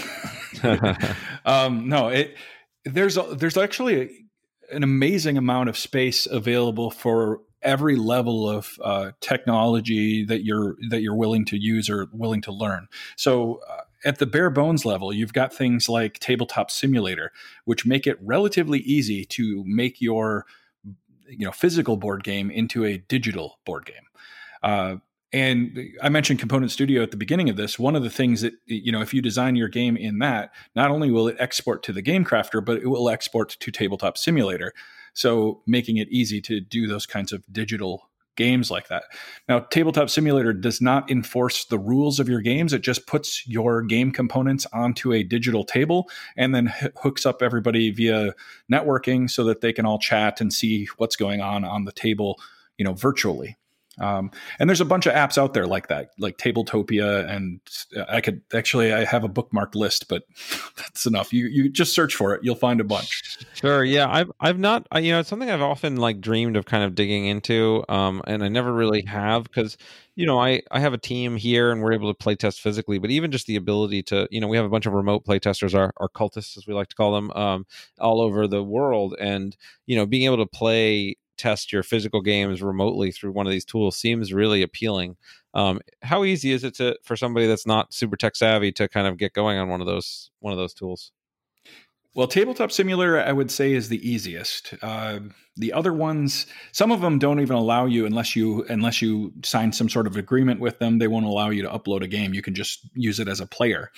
um, no, it there's a, there's actually a, an amazing amount of space available for every level of uh, technology that you're that you're willing to use or willing to learn. So. Uh, at the bare bones level, you've got things like Tabletop Simulator, which make it relatively easy to make your you know physical board game into a digital board game. Uh, and I mentioned Component Studio at the beginning of this. One of the things that, you know, if you design your game in that, not only will it export to the Game Crafter, but it will export to Tabletop Simulator. So making it easy to do those kinds of digital games like that. Now, Tabletop Simulator does not enforce the rules of your games. It just puts your game components onto a digital table and then h- hooks up everybody via networking so that they can all chat and see what's going on on the table, you know, virtually. Um, and there's a bunch of apps out there like that, like Tabletopia, and I could actually I have a bookmarked list, but that's enough. You you just search for it, you'll find a bunch. Sure, yeah, I've I've not you know it's something I've often like dreamed of kind of digging into, um, and I never really have because you know I I have a team here and we're able to play test physically, but even just the ability to you know we have a bunch of remote play testers, our our cultists as we like to call them, um, all over the world, and you know being able to play test your physical games remotely through one of these tools seems really appealing. Um, how easy is it to for somebody that's not super tech savvy to kind of get going on one of those one of those tools? Well, Tabletop Simulator, I would say, is the easiest. Uh, the other ones, some of them don't even allow you unless you unless you sign some sort of agreement with them. They won't allow you to upload a game. You can just use it as a player.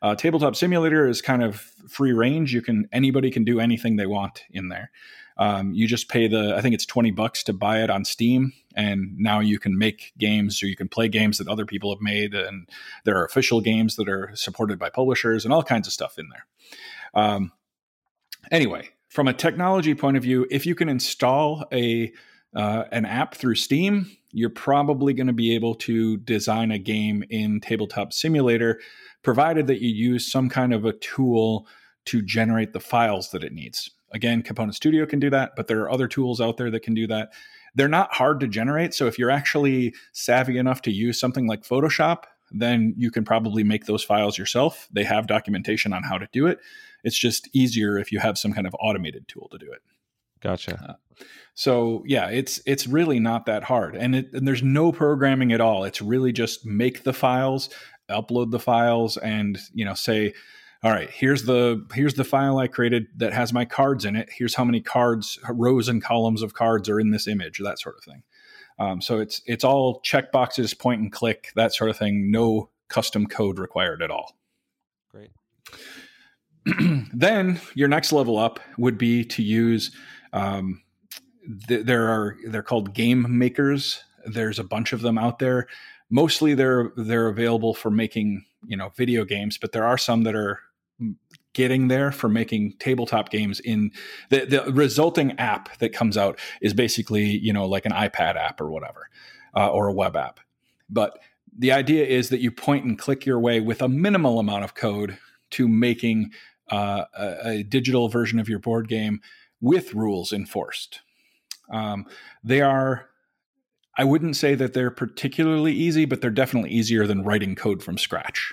Uh, Tabletop Simulator is kind of free range. You can anybody can do anything they want in there. Um, you just pay the, I think it's 20 bucks to buy it on Steam. And now you can make games or you can play games that other people have made. And there are official games that are supported by publishers and all kinds of stuff in there. Um, anyway, from a technology point of view, if you can install a, uh, an app through Steam, you're probably going to be able to design a game in Tabletop Simulator, provided that you use some kind of a tool to generate the files that it needs. Again, Component Studio can do that, but there are other tools out there that can do that. They're not hard to generate. So if you're actually savvy enough to use something like Photoshop, then you can probably make those files yourself. They have documentation on how to do it. It's just easier if you have some kind of automated tool to do it. Gotcha. Uh, so yeah, it's it's really not that hard, and, it, and there's no programming at all. It's really just make the files, upload the files, and you know say all right here's the here's the file i created that has my cards in it. Here's how many cards rows and columns of cards are in this image that sort of thing. Um, so it's it's all check boxes point and click that sort of thing. No custom code required at all. Great. Then your next level up would be to use um, th- there are they're called game makers. There's a bunch of them out there. Mostly they're they're available for making you know video games but there are some that are getting there for making tabletop games in the, the resulting app that comes out is basically you know like an ipad app or whatever uh, or a web app. But the idea is that you point and click your way with a minimal amount of code to making uh, a, a, digital version of your board game with rules enforced. Um, they are i wouldn't say that they're particularly easy but they're definitely easier than writing code from scratch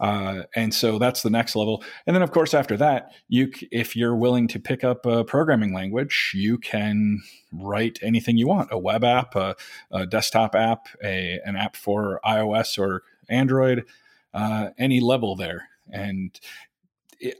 uh, and so that's the next level. And then, of course, after that, you if you're willing to pick up a programming language, you can write anything you want: a web app, a, a desktop app, a, an app for iOS or Android, uh, any level there. And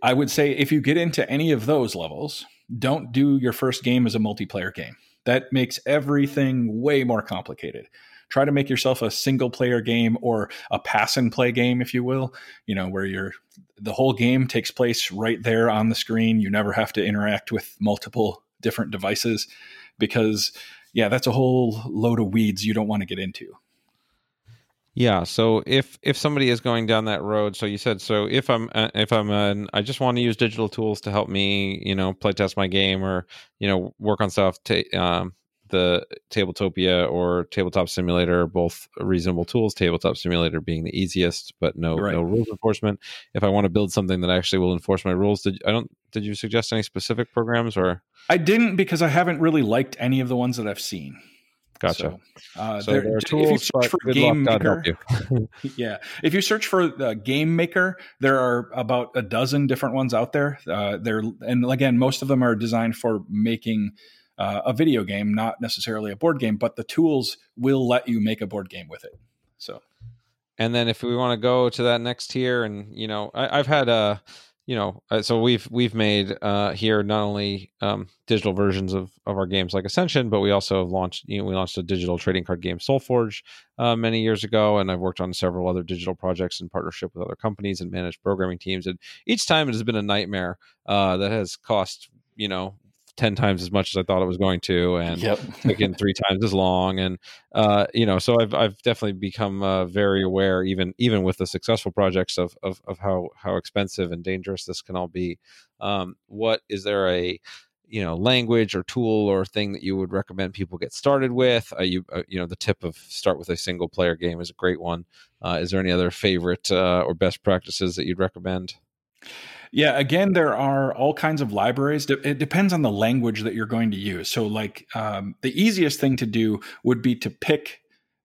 I would say if you get into any of those levels, don't do your first game as a multiplayer game. That makes everything way more complicated try to make yourself a single player game or a pass and play game, if you will, you know, where you're the whole game takes place right there on the screen. You never have to interact with multiple different devices because, yeah, that's a whole load of weeds you don't want to get into. Yeah. So if if somebody is going down that road, so you said so if I'm uh, if I'm an, I just want to use digital tools to help me, you know, play test my game or you know work on stuff. To, um, the Tabletopia or Tabletop Simulator, both reasonable tools. Tabletop Simulator being the easiest, but no right. no rules enforcement. If I want to build something that actually will enforce my rules, did I don't did you suggest any specific programs or? I didn't because I haven't really liked any of the ones that I've seen. Gotcha. So, uh, so there, there, are tools, but for game luck, maker, yeah, if you search for the game maker, there are about a dozen different ones out there. Uh, there, and again, most of them are designed for making uh, a video game, not necessarily a board game, but the tools will let you make a board game with it. So, and then if we want to go to that next tier, and you know, I, have had a, you know, uh, so we've we've made uh, here not only um, digital versions of of our games like Ascension, but we also have launched, you know, we launched a digital trading card game, SolForge, uh, many years ago, and I've worked on several other digital projects in partnership with other companies and managed programming teams, and each time it has been a nightmare uh, that has cost you know 10 times as much as I thought it was going to and yep. taken three times as long. And, uh, you know, so I've, I've definitely become uh, very aware, even, even with the successful projects of, of, of how, how expensive and dangerous this can all be. Um, what is there a, you know, language or tool or thing that you would recommend people get started with? Uh, you, uh, you know, the tip of start with a single player game is a great one. Uh, is there any other favorite uh, or best practices that you'd recommend? Yeah, again, there are all kinds of libraries. It depends on the language that you're going to use. So, like, um, the easiest thing to do would be to pick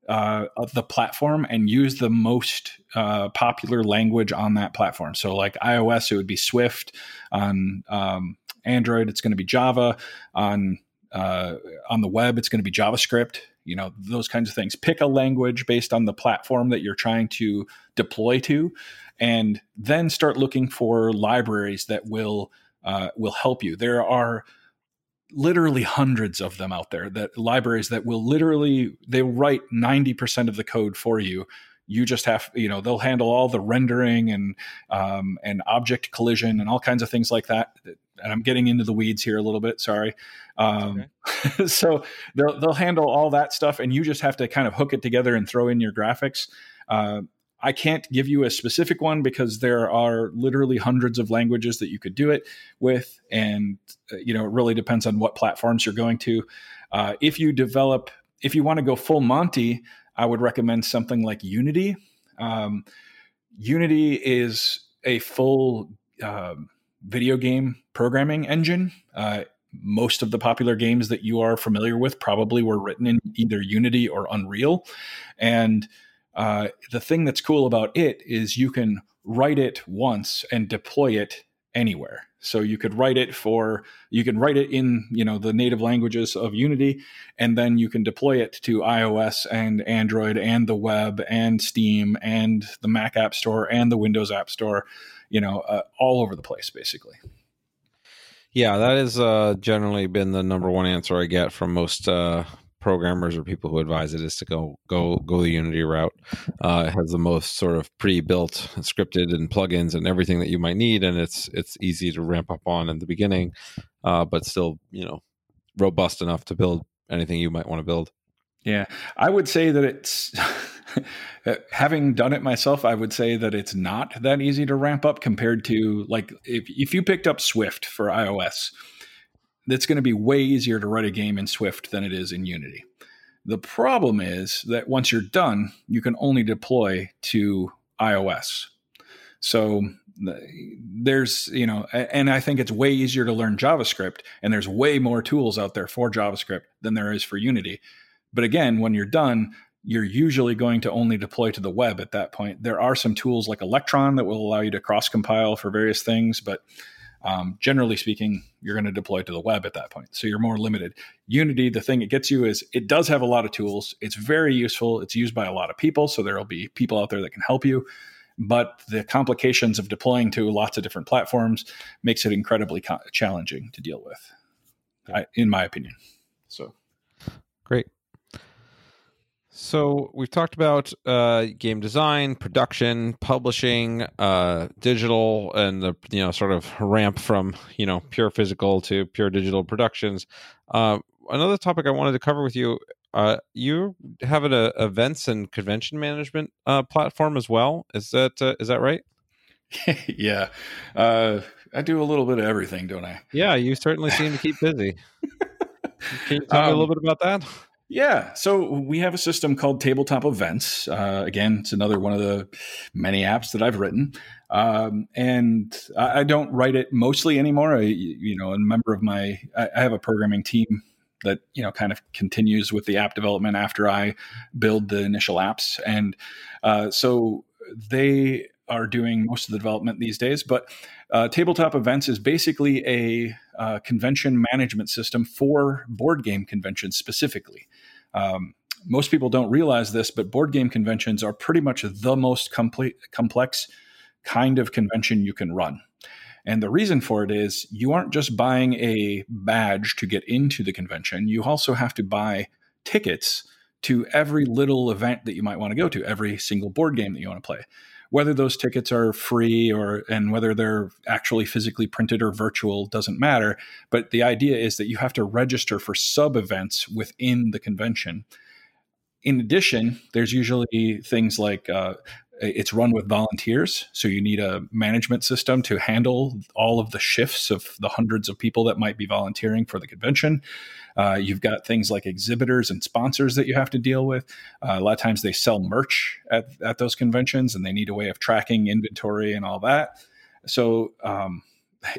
uh, the platform and use the most uh, popular language on that platform. So, like iOS, it would be Swift. On um, Android, it's going to be Java. On uh, on the web, it's going to be JavaScript. You know those kinds of things. Pick a language based on the platform that you're trying to deploy to, and then start looking for libraries that will uh, will help you. There are literally hundreds of them out there that libraries that will literally they write 90% of the code for you you just have you know they'll handle all the rendering and um, and object collision and all kinds of things like that and i'm getting into the weeds here a little bit sorry um, okay. so they'll, they'll handle all that stuff and you just have to kind of hook it together and throw in your graphics uh, I can't give you a specific one because there are literally hundreds of languages that you could do it with, and uh, you know it really depends on what platforms you're going to. Uh, if you develop, if you want to go full Monty, I would recommend something like Unity. Um, Unity is a full uh, video game programming engine. Uh, most of the popular games that you are familiar with probably were written in either Unity or Unreal, and uh, the thing that's cool about it is you can write it once and deploy it anywhere. So you could write it for you can write it in you know the native languages of Unity, and then you can deploy it to iOS and Android and the web and Steam and the Mac App Store and the Windows App Store, you know, uh, all over the place basically. Yeah, that has uh, generally been the number one answer I get from most uh, programmers or people who advise it is to go go go the Unity route. Uh, it has the most sort of pre-built, scripted, and plugins and everything that you might need, and it's it's easy to ramp up on in the beginning, uh, but still you know robust enough to build anything you might want to build. Yeah, I would say that it's having done it myself. I would say that it's not that easy to ramp up compared to like if if you picked up Swift for iOS it's going to be way easier to write a game in Swift than it is in Unity. The problem is that once you're done, you can only deploy to iOS. So there's, you know, and I think it's way easier to learn JavaScript, and there's way more tools out there for JavaScript than there is for Unity. But again, when you're done, you're usually going to only deploy to the web at that point. There are some tools like Electron that will allow you to cross compile for various things, but um, generally speaking, you're going to deploy to the web at that point. So you're more limited. Unity, the thing it gets you is it does have a lot of tools. It's very useful. It's used by a lot of people. So there will be people out there that can help you. But the complications of deploying to lots of different platforms makes it incredibly co- challenging to deal with, I, in my opinion. So great. So we've talked about uh, game design, production, publishing, uh, digital, and the you know sort of ramp from you know pure physical to pure digital productions. Uh, another topic I wanted to cover with you uh, you have an uh, events and convention management uh, platform as well. Is that uh, is that right? yeah, uh, I do a little bit of everything, don't I? Yeah, you certainly seem to keep busy. Can you tell um, me a little um, bit about that? Yeah, so we have a system called Tabletop Events. Uh, again, it's another one of the many apps that I've written, um, and I, I, don't write it mostly anymore. I, you know, a member of my, I, I have a programming team that you know kind of continues with the app development after I build the initial apps, and uh, so they are doing most of the development these days. But uh, tabletop events is basically a uh, convention management system for board game conventions specifically. Um, most people don't realize this, but board game conventions are pretty much the most complete, complex kind of convention you can run. And the reason for it is you aren't just buying a badge to get into the convention, you also have to buy tickets to every little event that you might want to go to, every single board game that you want to play. Whether those tickets are free or and whether they're actually physically printed or virtual doesn't matter. But the idea is that you have to register for sub events within the convention. In addition, there's usually things like uh, it's run with volunteers so you need a management system to handle all of the shifts of the hundreds of people that might be volunteering for the convention. Uh, you've got things like exhibitors and sponsors that you have to deal with. Uh, a lot of times they sell merch at, at those conventions and they need a way of tracking inventory and all that. So um,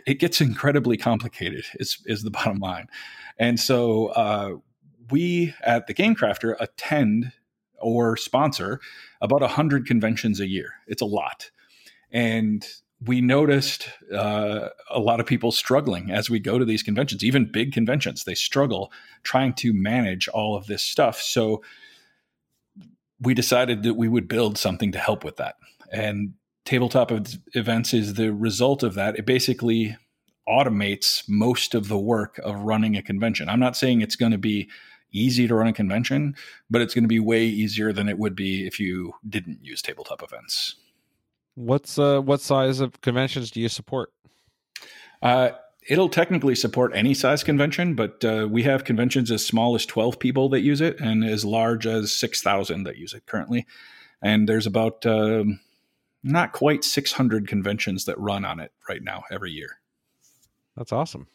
it gets incredibly complicated is, is the bottom line. And so uh, we at the game crafter attend or sponsor about 100 conventions a year. It's a lot. And we noticed uh, a lot of people struggling as we go to these conventions, even big conventions. They struggle trying to manage all of this stuff. So we decided that we would build something to help with that. And tabletop events is the result of that. It basically automates most of the work of running a convention. I'm not saying it's going to be easy to run a convention, but it's going to be way easier than it would be if you didn't use tabletop events. What's uh, what size of conventions do you support? Uh, it'll technically support any size convention, but uh, we have conventions as small as 12 people that use it and as large as 6,000 that use it currently. And there's about um, not quite 600 conventions that run on it right now every year. That's awesome.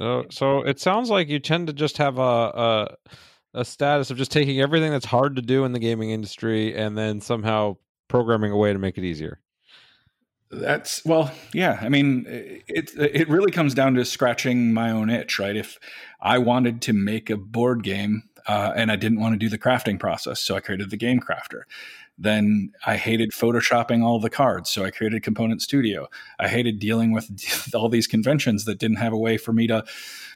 Uh, so it sounds like you tend to just have a, a a status of just taking everything that's hard to do in the gaming industry and then somehow programming a way to make it easier. That's well, yeah. I mean, it it really comes down to scratching my own itch, right? If I wanted to make a board game uh, and I didn't want to do the crafting process, so I created the Game Crafter. Then I hated photoshopping all the cards, so I created Component Studio. I hated dealing with all these conventions that didn't have a way for me to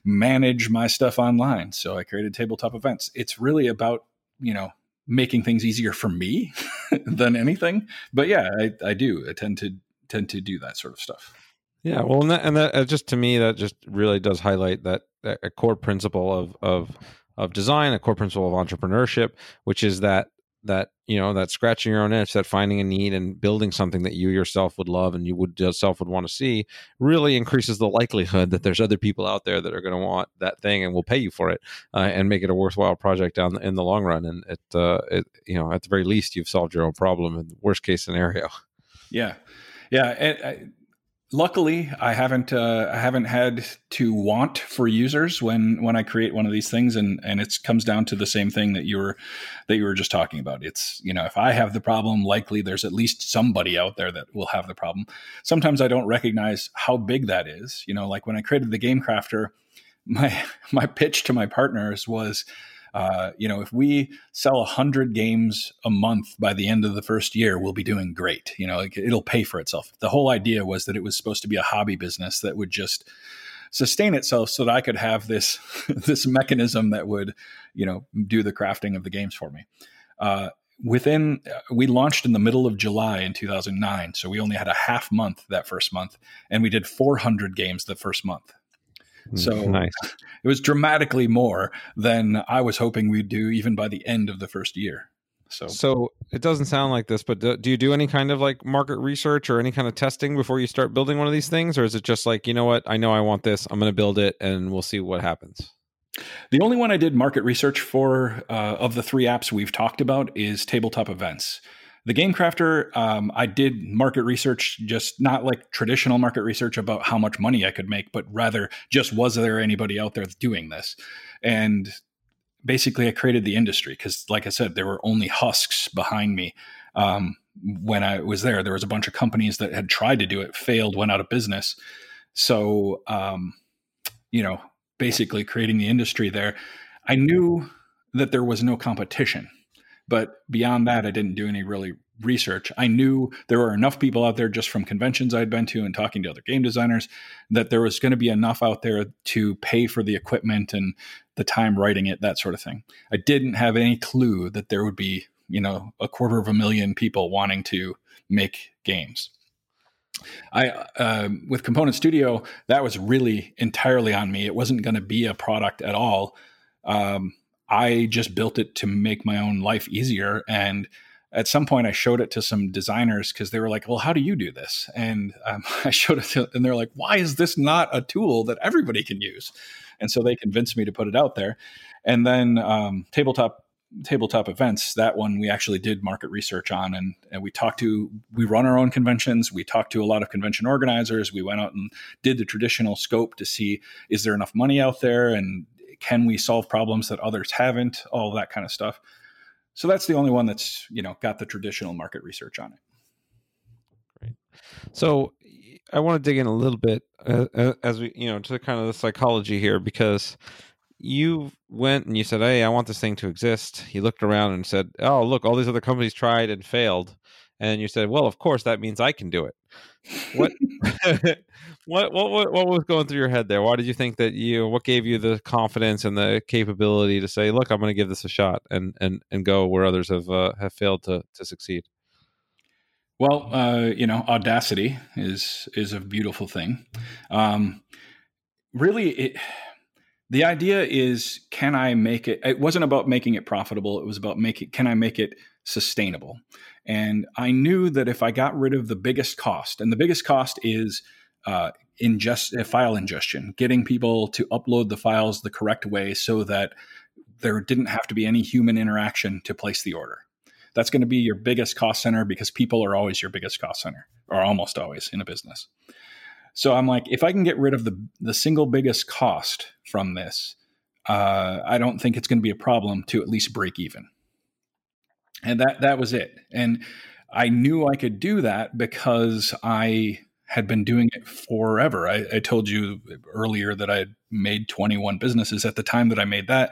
manage my stuff online, so I created tabletop events. It's really about you know making things easier for me than anything. But yeah, I, I do. I tend to tend to do that sort of stuff. Yeah, well, and that, and that uh, just to me that just really does highlight that, that a core principle of of of design, a core principle of entrepreneurship, which is that that you know that scratching your own itch that finding a need and building something that you yourself would love and you would yourself would want to see really increases the likelihood that there's other people out there that are going to want that thing and will pay you for it uh, and make it a worthwhile project down in the long run. And it, uh, it you know at the very least you've solved your own problem in the worst case scenario. Yeah. Yeah luckily i haven't uh, i haven't had to want for users when when i create one of these things and and it comes down to the same thing that you were that you were just talking about. It's you know if i have the problem likely there's at least somebody out there that will have the problem. Sometimes i don't recognize how big that is. You know like when i created the game crafter my my pitch to my partners was uh, you know, if we sell 100 games a month by the end of the first year, we'll be doing great. You know, it'll pay for itself. The whole idea was that it was supposed to be a hobby business that would just sustain itself so that I could have this this mechanism that would, you know, do the crafting of the games for me. Uh, within we launched in the middle of July in 2009, so we only had a half month that first month, and we did 400 games the first month. So nice. it was dramatically more than I was hoping we'd do even by the end of the first year. So, so it doesn't sound like this, but do, do, you do any kind of like market research or any kind of testing before you start building one of these things, or is it just like you know what I know I want this, I'm going to build it, and we'll see what happens? The only one I did market research for uh, of the three apps we've talked about is tabletop events. The Game Crafter, um, I did market research, just not like traditional market research about how much money I could make, but rather just was there anybody out there doing this? And basically, I created the industry because, like I said, there were only husks behind me. Um, when I was there, there was a bunch of companies that had tried to do it, failed, went out of business. So, um, you know, basically creating the industry there, I knew that there was no competition. But beyond that, I didn't do any really research. I knew there were enough people out there just from conventions I'd been to and talking to other game designers that there was going to be enough out there to pay for the equipment and the time writing it, that sort of thing. I didn't have any clue that there would be, you know, a quarter of a million people wanting to make games. I uh, with Component Studio, that was really entirely on me. It wasn't going to be a product at all. Um, I just built it to make my own life easier. And at some point, I showed it to some designers because they were like, "Well, how do you do this?" And um, I showed it, to, and they're like, "Why is this not a tool that everybody can use?" And so they convinced me to put it out there. And then um, tabletop tabletop events that one we actually did market research on and, and we talked to we run our own conventions we talked to a lot of convention organizers we went out and did the traditional scope to see is there enough money out there and can we solve problems that others haven't all that kind of stuff so that's the only one that's you know got the traditional market research on it great so i want to dig in a little bit uh, uh as we you know to kind of the psychology here because you went and you said, "Hey, I want this thing to exist." He looked around and said, "Oh, look, all these other companies tried and failed." And you said, "Well, of course, that means I can do it." What, what, what, what, was going through your head there? Why did you think that you? What gave you the confidence and the capability to say, "Look, I'm going to give this a shot," and and and go where others have uh, have failed to to succeed? Well, uh, you know, audacity is is a beautiful thing. Um, really, it the idea is can i make it it wasn't about making it profitable it was about making can i make it sustainable and i knew that if i got rid of the biggest cost and the biggest cost is uh, ingest uh, file ingestion getting people to upload the files the correct way so that there didn't have to be any human interaction to place the order that's going to be your biggest cost center because people are always your biggest cost center or almost always in a business so I'm like, if I can get rid of the the single biggest cost from this, uh, I don't think it's going to be a problem to at least break even. And that that was it. And I knew I could do that because I had been doing it forever. I, I told you earlier that I had made 21 businesses at the time that I made that.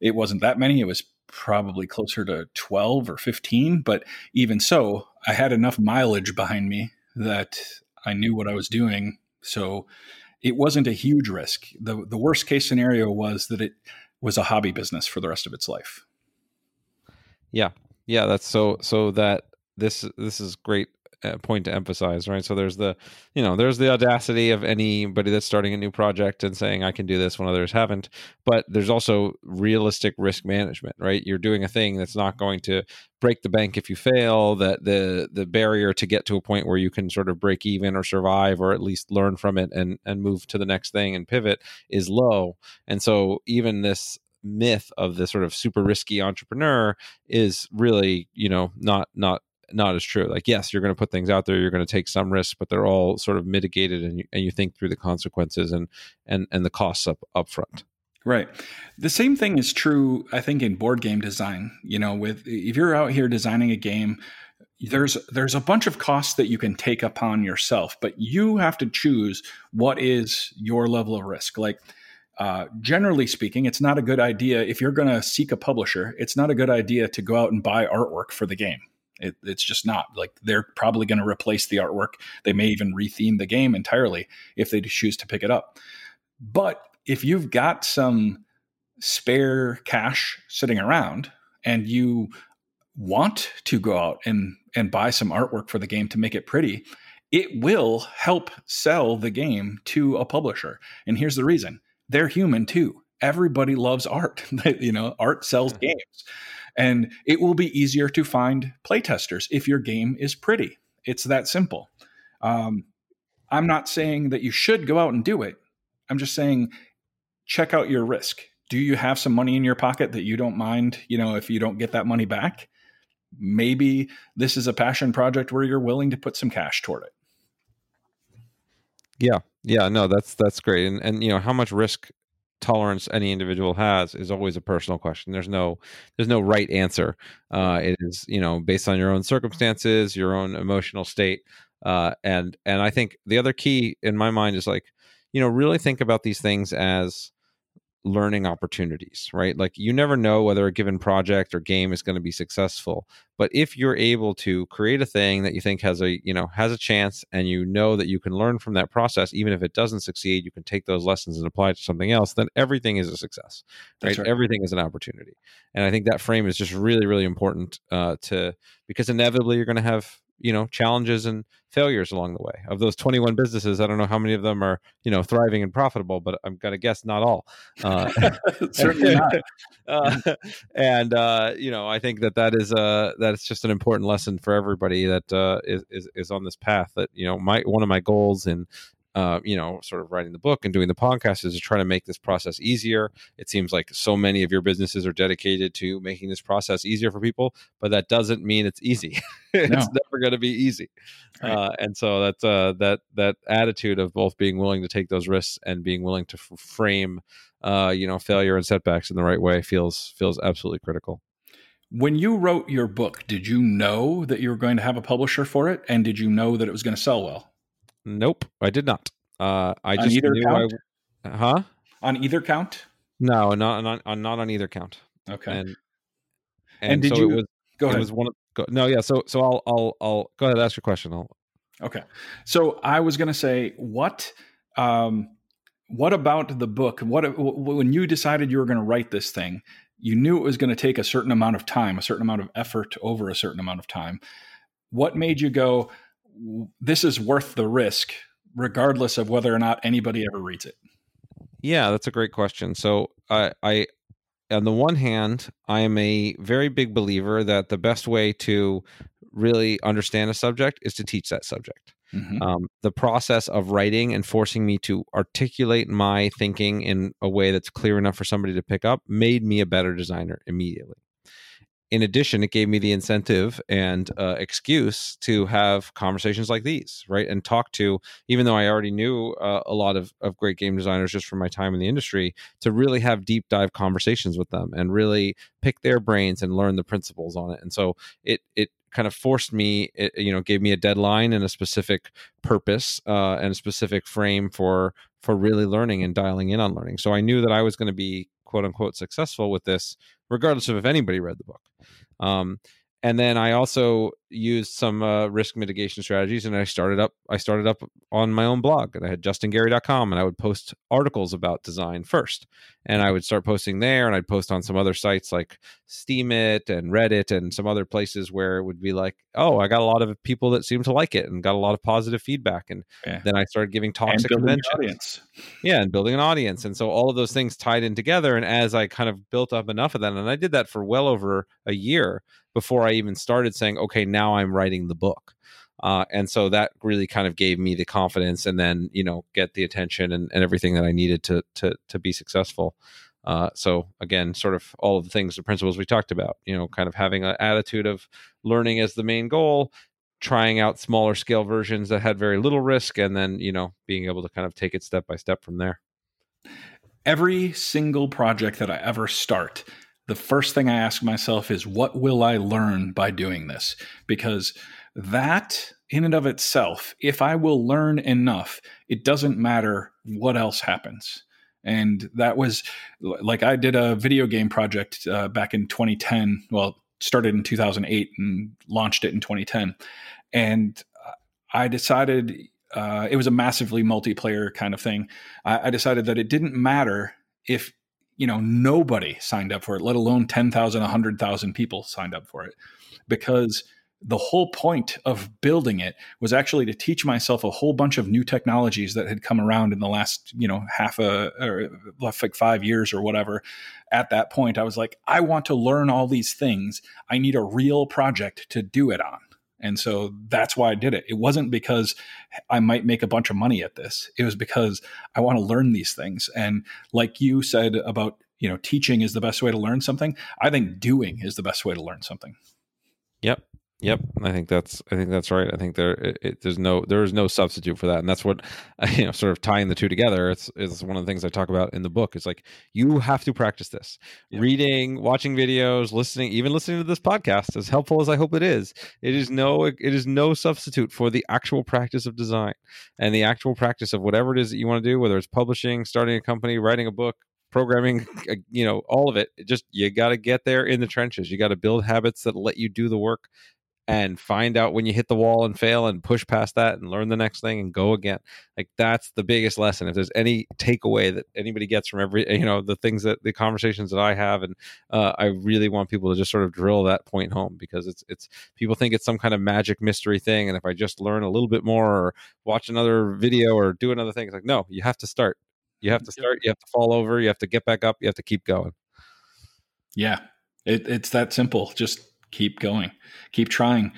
It wasn't that many. It was probably closer to 12 or 15. But even so, I had enough mileage behind me that I knew what I was doing. So it wasn't a huge risk. The, the worst case scenario was that it was a hobby business for the rest of its life. Yeah. Yeah. That's so, so that this, this is great uh, point to emphasize, right? So there's the, you know, there's the audacity of anybody that's starting a new project and saying I can do this when others haven't, but there's also realistic risk management, right? You're doing a thing that's not going to break the bank if you fail. That the the barrier to get to a point where you can sort of break even or survive or at least learn from it and and move to the next thing and pivot is low. And so even this myth of the sort of super risky entrepreneur is really you know not not not as true. Like, yes, you're going to put things out there, you're going to take some risks, but they're all sort of mitigated, and you, and you think through the consequences and and and the costs up up front. Right. The same thing is true, I think, in board game design. You know, with if you're out here designing a game, there's there's a bunch of costs that you can take upon yourself, but you have to choose what is your level of risk. Like. Uh, generally speaking, it's not a good idea if you're going to seek a publisher. It's not a good idea to go out and buy artwork for the game it, it's just not like they're probably going to replace the artwork. They may even retheme the game entirely if they choose to pick it up. But if you've got some spare cash sitting around and you want to go out and and buy some artwork for the game to make it pretty, it will help sell the game to a publisher. And here's the reason. They're human too. Everybody loves art. you know, art sells mm-hmm. games. And it will be easier to find playtesters if your game is pretty. It's that simple. Um, I'm not saying that you should go out and do it. I'm just saying check out your risk. do you have some money in your pocket that you don't mind, you know, if you don't get that money back? Maybe this is a passion project where you're willing to put some cash toward it. Yeah. Yeah, no, that's that's great. And and you know, how much risk tolerance any individual has is always a personal question. There's no there's no right answer. Uh, it is you know based on your own circumstances, your own emotional state, uh, and and I think the other key in my mind is like you know really think about these things as learning opportunities, right? Like you never know whether a given project or game is going to be successful, but if you're able to create a thing that you think has a, you know, has a chance and you know that you can learn from that process even if it doesn't succeed, you can take those lessons and apply it to something else, then everything is a success. Right? right. Everything is an opportunity. And I think that frame is just really really important uh to because inevitably you're going to have you know challenges and failures along the way. Of those 21 businesses i don't know how many of them are you know thriving and profitable but i'm to guess not all. Uh, certainly not. uh, and uh, you know i think that that is uh that's just an important lesson for everybody that uh, is, is is on this path that you know my one of my goals in uh, you know, sort of writing the book and doing the podcast is to try to make this process easier. It seems like so many of your businesses are dedicated to making this process easier for people, but that doesn't mean it's easy. it's no. never going to be easy. Right. Uh, and so that's uh, that that attitude of both being willing to take those risks and being willing to f- frame, uh, you know, failure and setbacks in the right way feels feels absolutely critical. When you wrote your book, did you know that you were going to have a publisher for it, and did you know that it was going to sell well? Nope, I did not. Uh, I on just knew count? I, huh? On either count? No, not not on not on either count. Okay. And and, and did so you it was, go ahead? It was one of, go, no, yeah. So so I'll I'll I'll go ahead. And ask your question. I'll. Okay. So I was going to say what um what about the book? What when you decided you were going to write this thing? You knew it was going to take a certain amount of time, a certain amount of effort over a certain amount of time. What made you go? This is worth the risk, regardless of whether or not anybody ever reads it? Yeah, that's a great question. So I, I on the one hand, I am a very big believer that the best way to really understand a subject is to teach that subject. Mm-hmm. Um, the process of writing and forcing me to articulate my thinking in a way that's clear enough for somebody to pick up made me a better designer immediately in addition, it gave me the incentive and uh, excuse to have conversations like these, right? And talk to, even though I already knew uh, a lot of, of great game designers just from my time in the industry, to really have deep dive conversations with them and really pick their brains and learn the principles on it. And so it, it, kind of forced me it, you know gave me a deadline and a specific purpose uh, and a specific frame for for really learning and dialing in on learning so i knew that i was going to be quote unquote successful with this regardless of if anybody read the book. Um, and then I also used some uh, risk mitigation strategies, and I started up. I started up on my own blog, and I had JustinGary.com, and I would post articles about design first, and I would start posting there, and I'd post on some other sites like Steemit and Reddit and some other places where it would be like, oh, I got a lot of people that seem to like it, and got a lot of positive feedback, and yeah. then I started giving talks and at conventions. Yeah, and building an audience, and so all of those things tied in together. And as I kind of built up enough of that, and I did that for well over a year before I even started saying, okay, now I'm writing the book. Uh, and so that really kind of gave me the confidence and then, you know, get the attention and, and everything that I needed to, to, to be successful. Uh, so again, sort of all of the things, the principles we talked about, you know, kind of having an attitude of learning as the main goal, trying out smaller scale versions that had very little risk, and then, you know, being able to kind of take it step by step from there. Every single project that I ever start the first thing I ask myself is, what will I learn by doing this? Because that, in and of itself, if I will learn enough, it doesn't matter what else happens. And that was like I did a video game project uh, back in 2010. Well, started in 2008 and launched it in 2010. And I decided uh, it was a massively multiplayer kind of thing. I, I decided that it didn't matter if you know nobody signed up for it let alone 10,000 100,000 people signed up for it. Because the whole point of building it was actually to teach myself a whole bunch of new technologies that had come around in the last you know half a or like 5 years or whatever. At that point i was like i want to learn all these things. I need a real project to do it on And so that's why I did it. It wasn't because I might make a bunch of money at this. It was because I want to learn these things. And like you said about, you know, teaching is the best way to learn something. I think doing is the best way to learn something. Yep. Yep, I think that's I think that's right. I think there it, it, there's no there is no substitute for that, and that's what you know, sort of tying the two together. It's is one of the things I talk about in the book. It's like you have to practice this, yeah. reading, watching videos, listening, even listening to this podcast. As helpful as I hope it is, it is no it is no substitute for the actual practice of design and the actual practice of whatever it is that you want to do, whether it's publishing, starting a company, writing a book, programming uh, you know all of it just you got to get there in the trenches you got to build habits that let you do the work and find out when you hit the wall and fail and push past that and learn the next thing and go again. Like that's the biggest lesson. If there's any takeaway that anybody gets from every you know the things that the conversations that i have and uh, i really want people to just sort of drill that point home because it's it's people think it's some kind of magic mystery thing and if i just learn a little bit more or watch another video or do another thing it's like no you have to start. You have to start. You have to fall over. You have to get back up. You have to keep going. Yeah. It, it's that simple. Just keep going keep trying.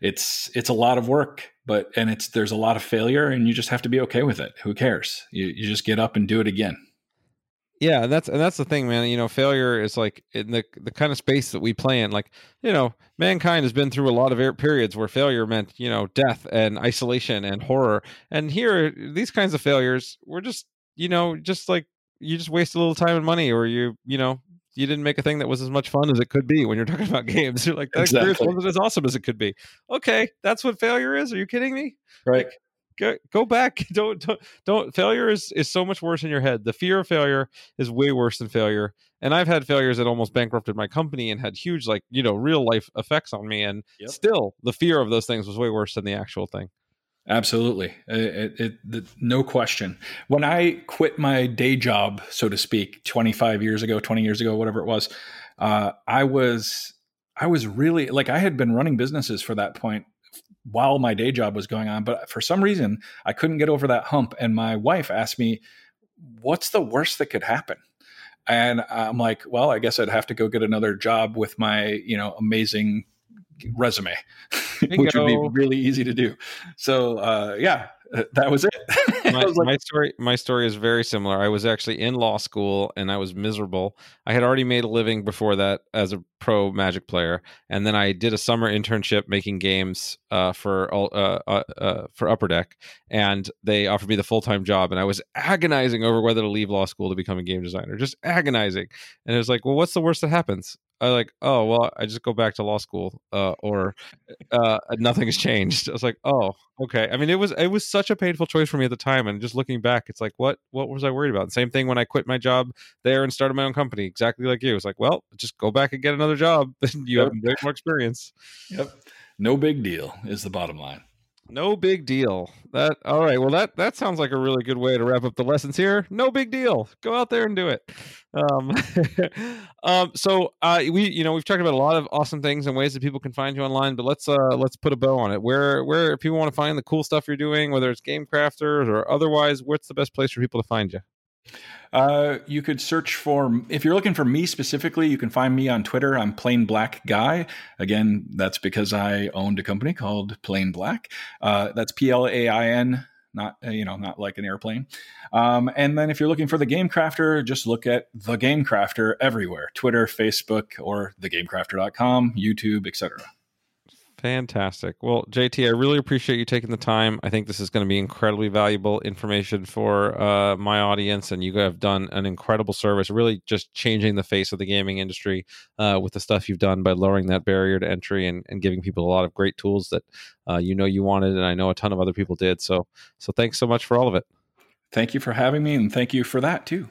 It's it's a lot of work but and it's there's a lot of failure and you just have to be okay with it. Who cares? You, you just get up and do it again. Yeah and that's and that's the thing man you know failure is like in the the kind of space that we play in like you know mankind has been through a lot of periods where failure meant you know death and isolation and horror. And here these kinds of failures were just you know just like you just waste a little time and money or you you know you didn't make a thing that was as much fun as it could be when you're talking about games. You're like that exactly. experience wasn't as awesome as it could be. Okay, that's what failure is. Are you kidding me? Right. Like, go, go back. Don't, don't don't failure is is so much worse in your head. The fear of failure is way worse than failure. And I've had failures that almost bankrupted my company and had huge like, you know, real life effects on me and yep. still the fear of those things was way worse than the actual thing. Absolutely. It, it, it, no question. When I quit my day job, so to speak, 25 years ago, 20 years ago, whatever it was, uh, I was, I was really like, I had been running businesses for that point while my day job was going on. But for some reason, I couldn't get over that hump. And my wife asked me, what's the worst that could happen? And I'm like, well, I guess I'd have to go get another job with my, you know, amazing resume, which would be really easy to do. So uh, yeah, uh, that was it. my, was like, my, story, my story is very similar. I was actually in law school and I was miserable. I had already made a living before that as a pro Magic player, and then I did a summer internship making games uh, for uh, uh, uh, for Upper Deck, and they offered me the full time job. And I was agonizing over whether to leave law school to become a game designer, just agonizing. And it was like, well, what's the worst that happens? I like, oh well, I just go back to law school, uh, or uh, nothing has changed. I was like, oh, okay. I mean, it was it was such a painful choice for me at the time, and just looking back, it's like, what what was I worried about? The same thing when I quit my job there and started my own company, exactly like you. It's like, well, just go back and get another job. you have way more experience. Yep, no big deal is the bottom line. No big deal. That all right. Well, that that sounds like a really good way to wrap up the lessons here. No big deal. Go out there and do it. Um, um so uh, we you know we've talked about a lot of awesome things and ways that people can find you online, but let's uh let's put a bow on it. Where where if people want to find the cool stuff you're doing, whether it's game crafters or otherwise, what's the best place for people to find you? Uh, you could search for if you're looking for me specifically. You can find me on Twitter. I'm Plain Black Guy. Again, that's because I owned a company called Plain Black. Uh, that's P L A I N, not uh, you know, not like an airplane. Um, and then if you're looking for the Game Crafter, just look at the Game Crafter everywhere: Twitter, Facebook, or thegamecrafter.com, YouTube, etc. Fantastic. Well, JT, I really appreciate you taking the time. I think this is going to be incredibly valuable information for uh, my audience, and you have done an incredible service, really just changing the face of the gaming industry uh, with the stuff you've done by lowering that barrier to entry and, and giving people a lot of great tools that uh, you know you wanted, and I know a ton of other people did. So, so thanks so much for all of it. Thank you for having me, and thank you for that too.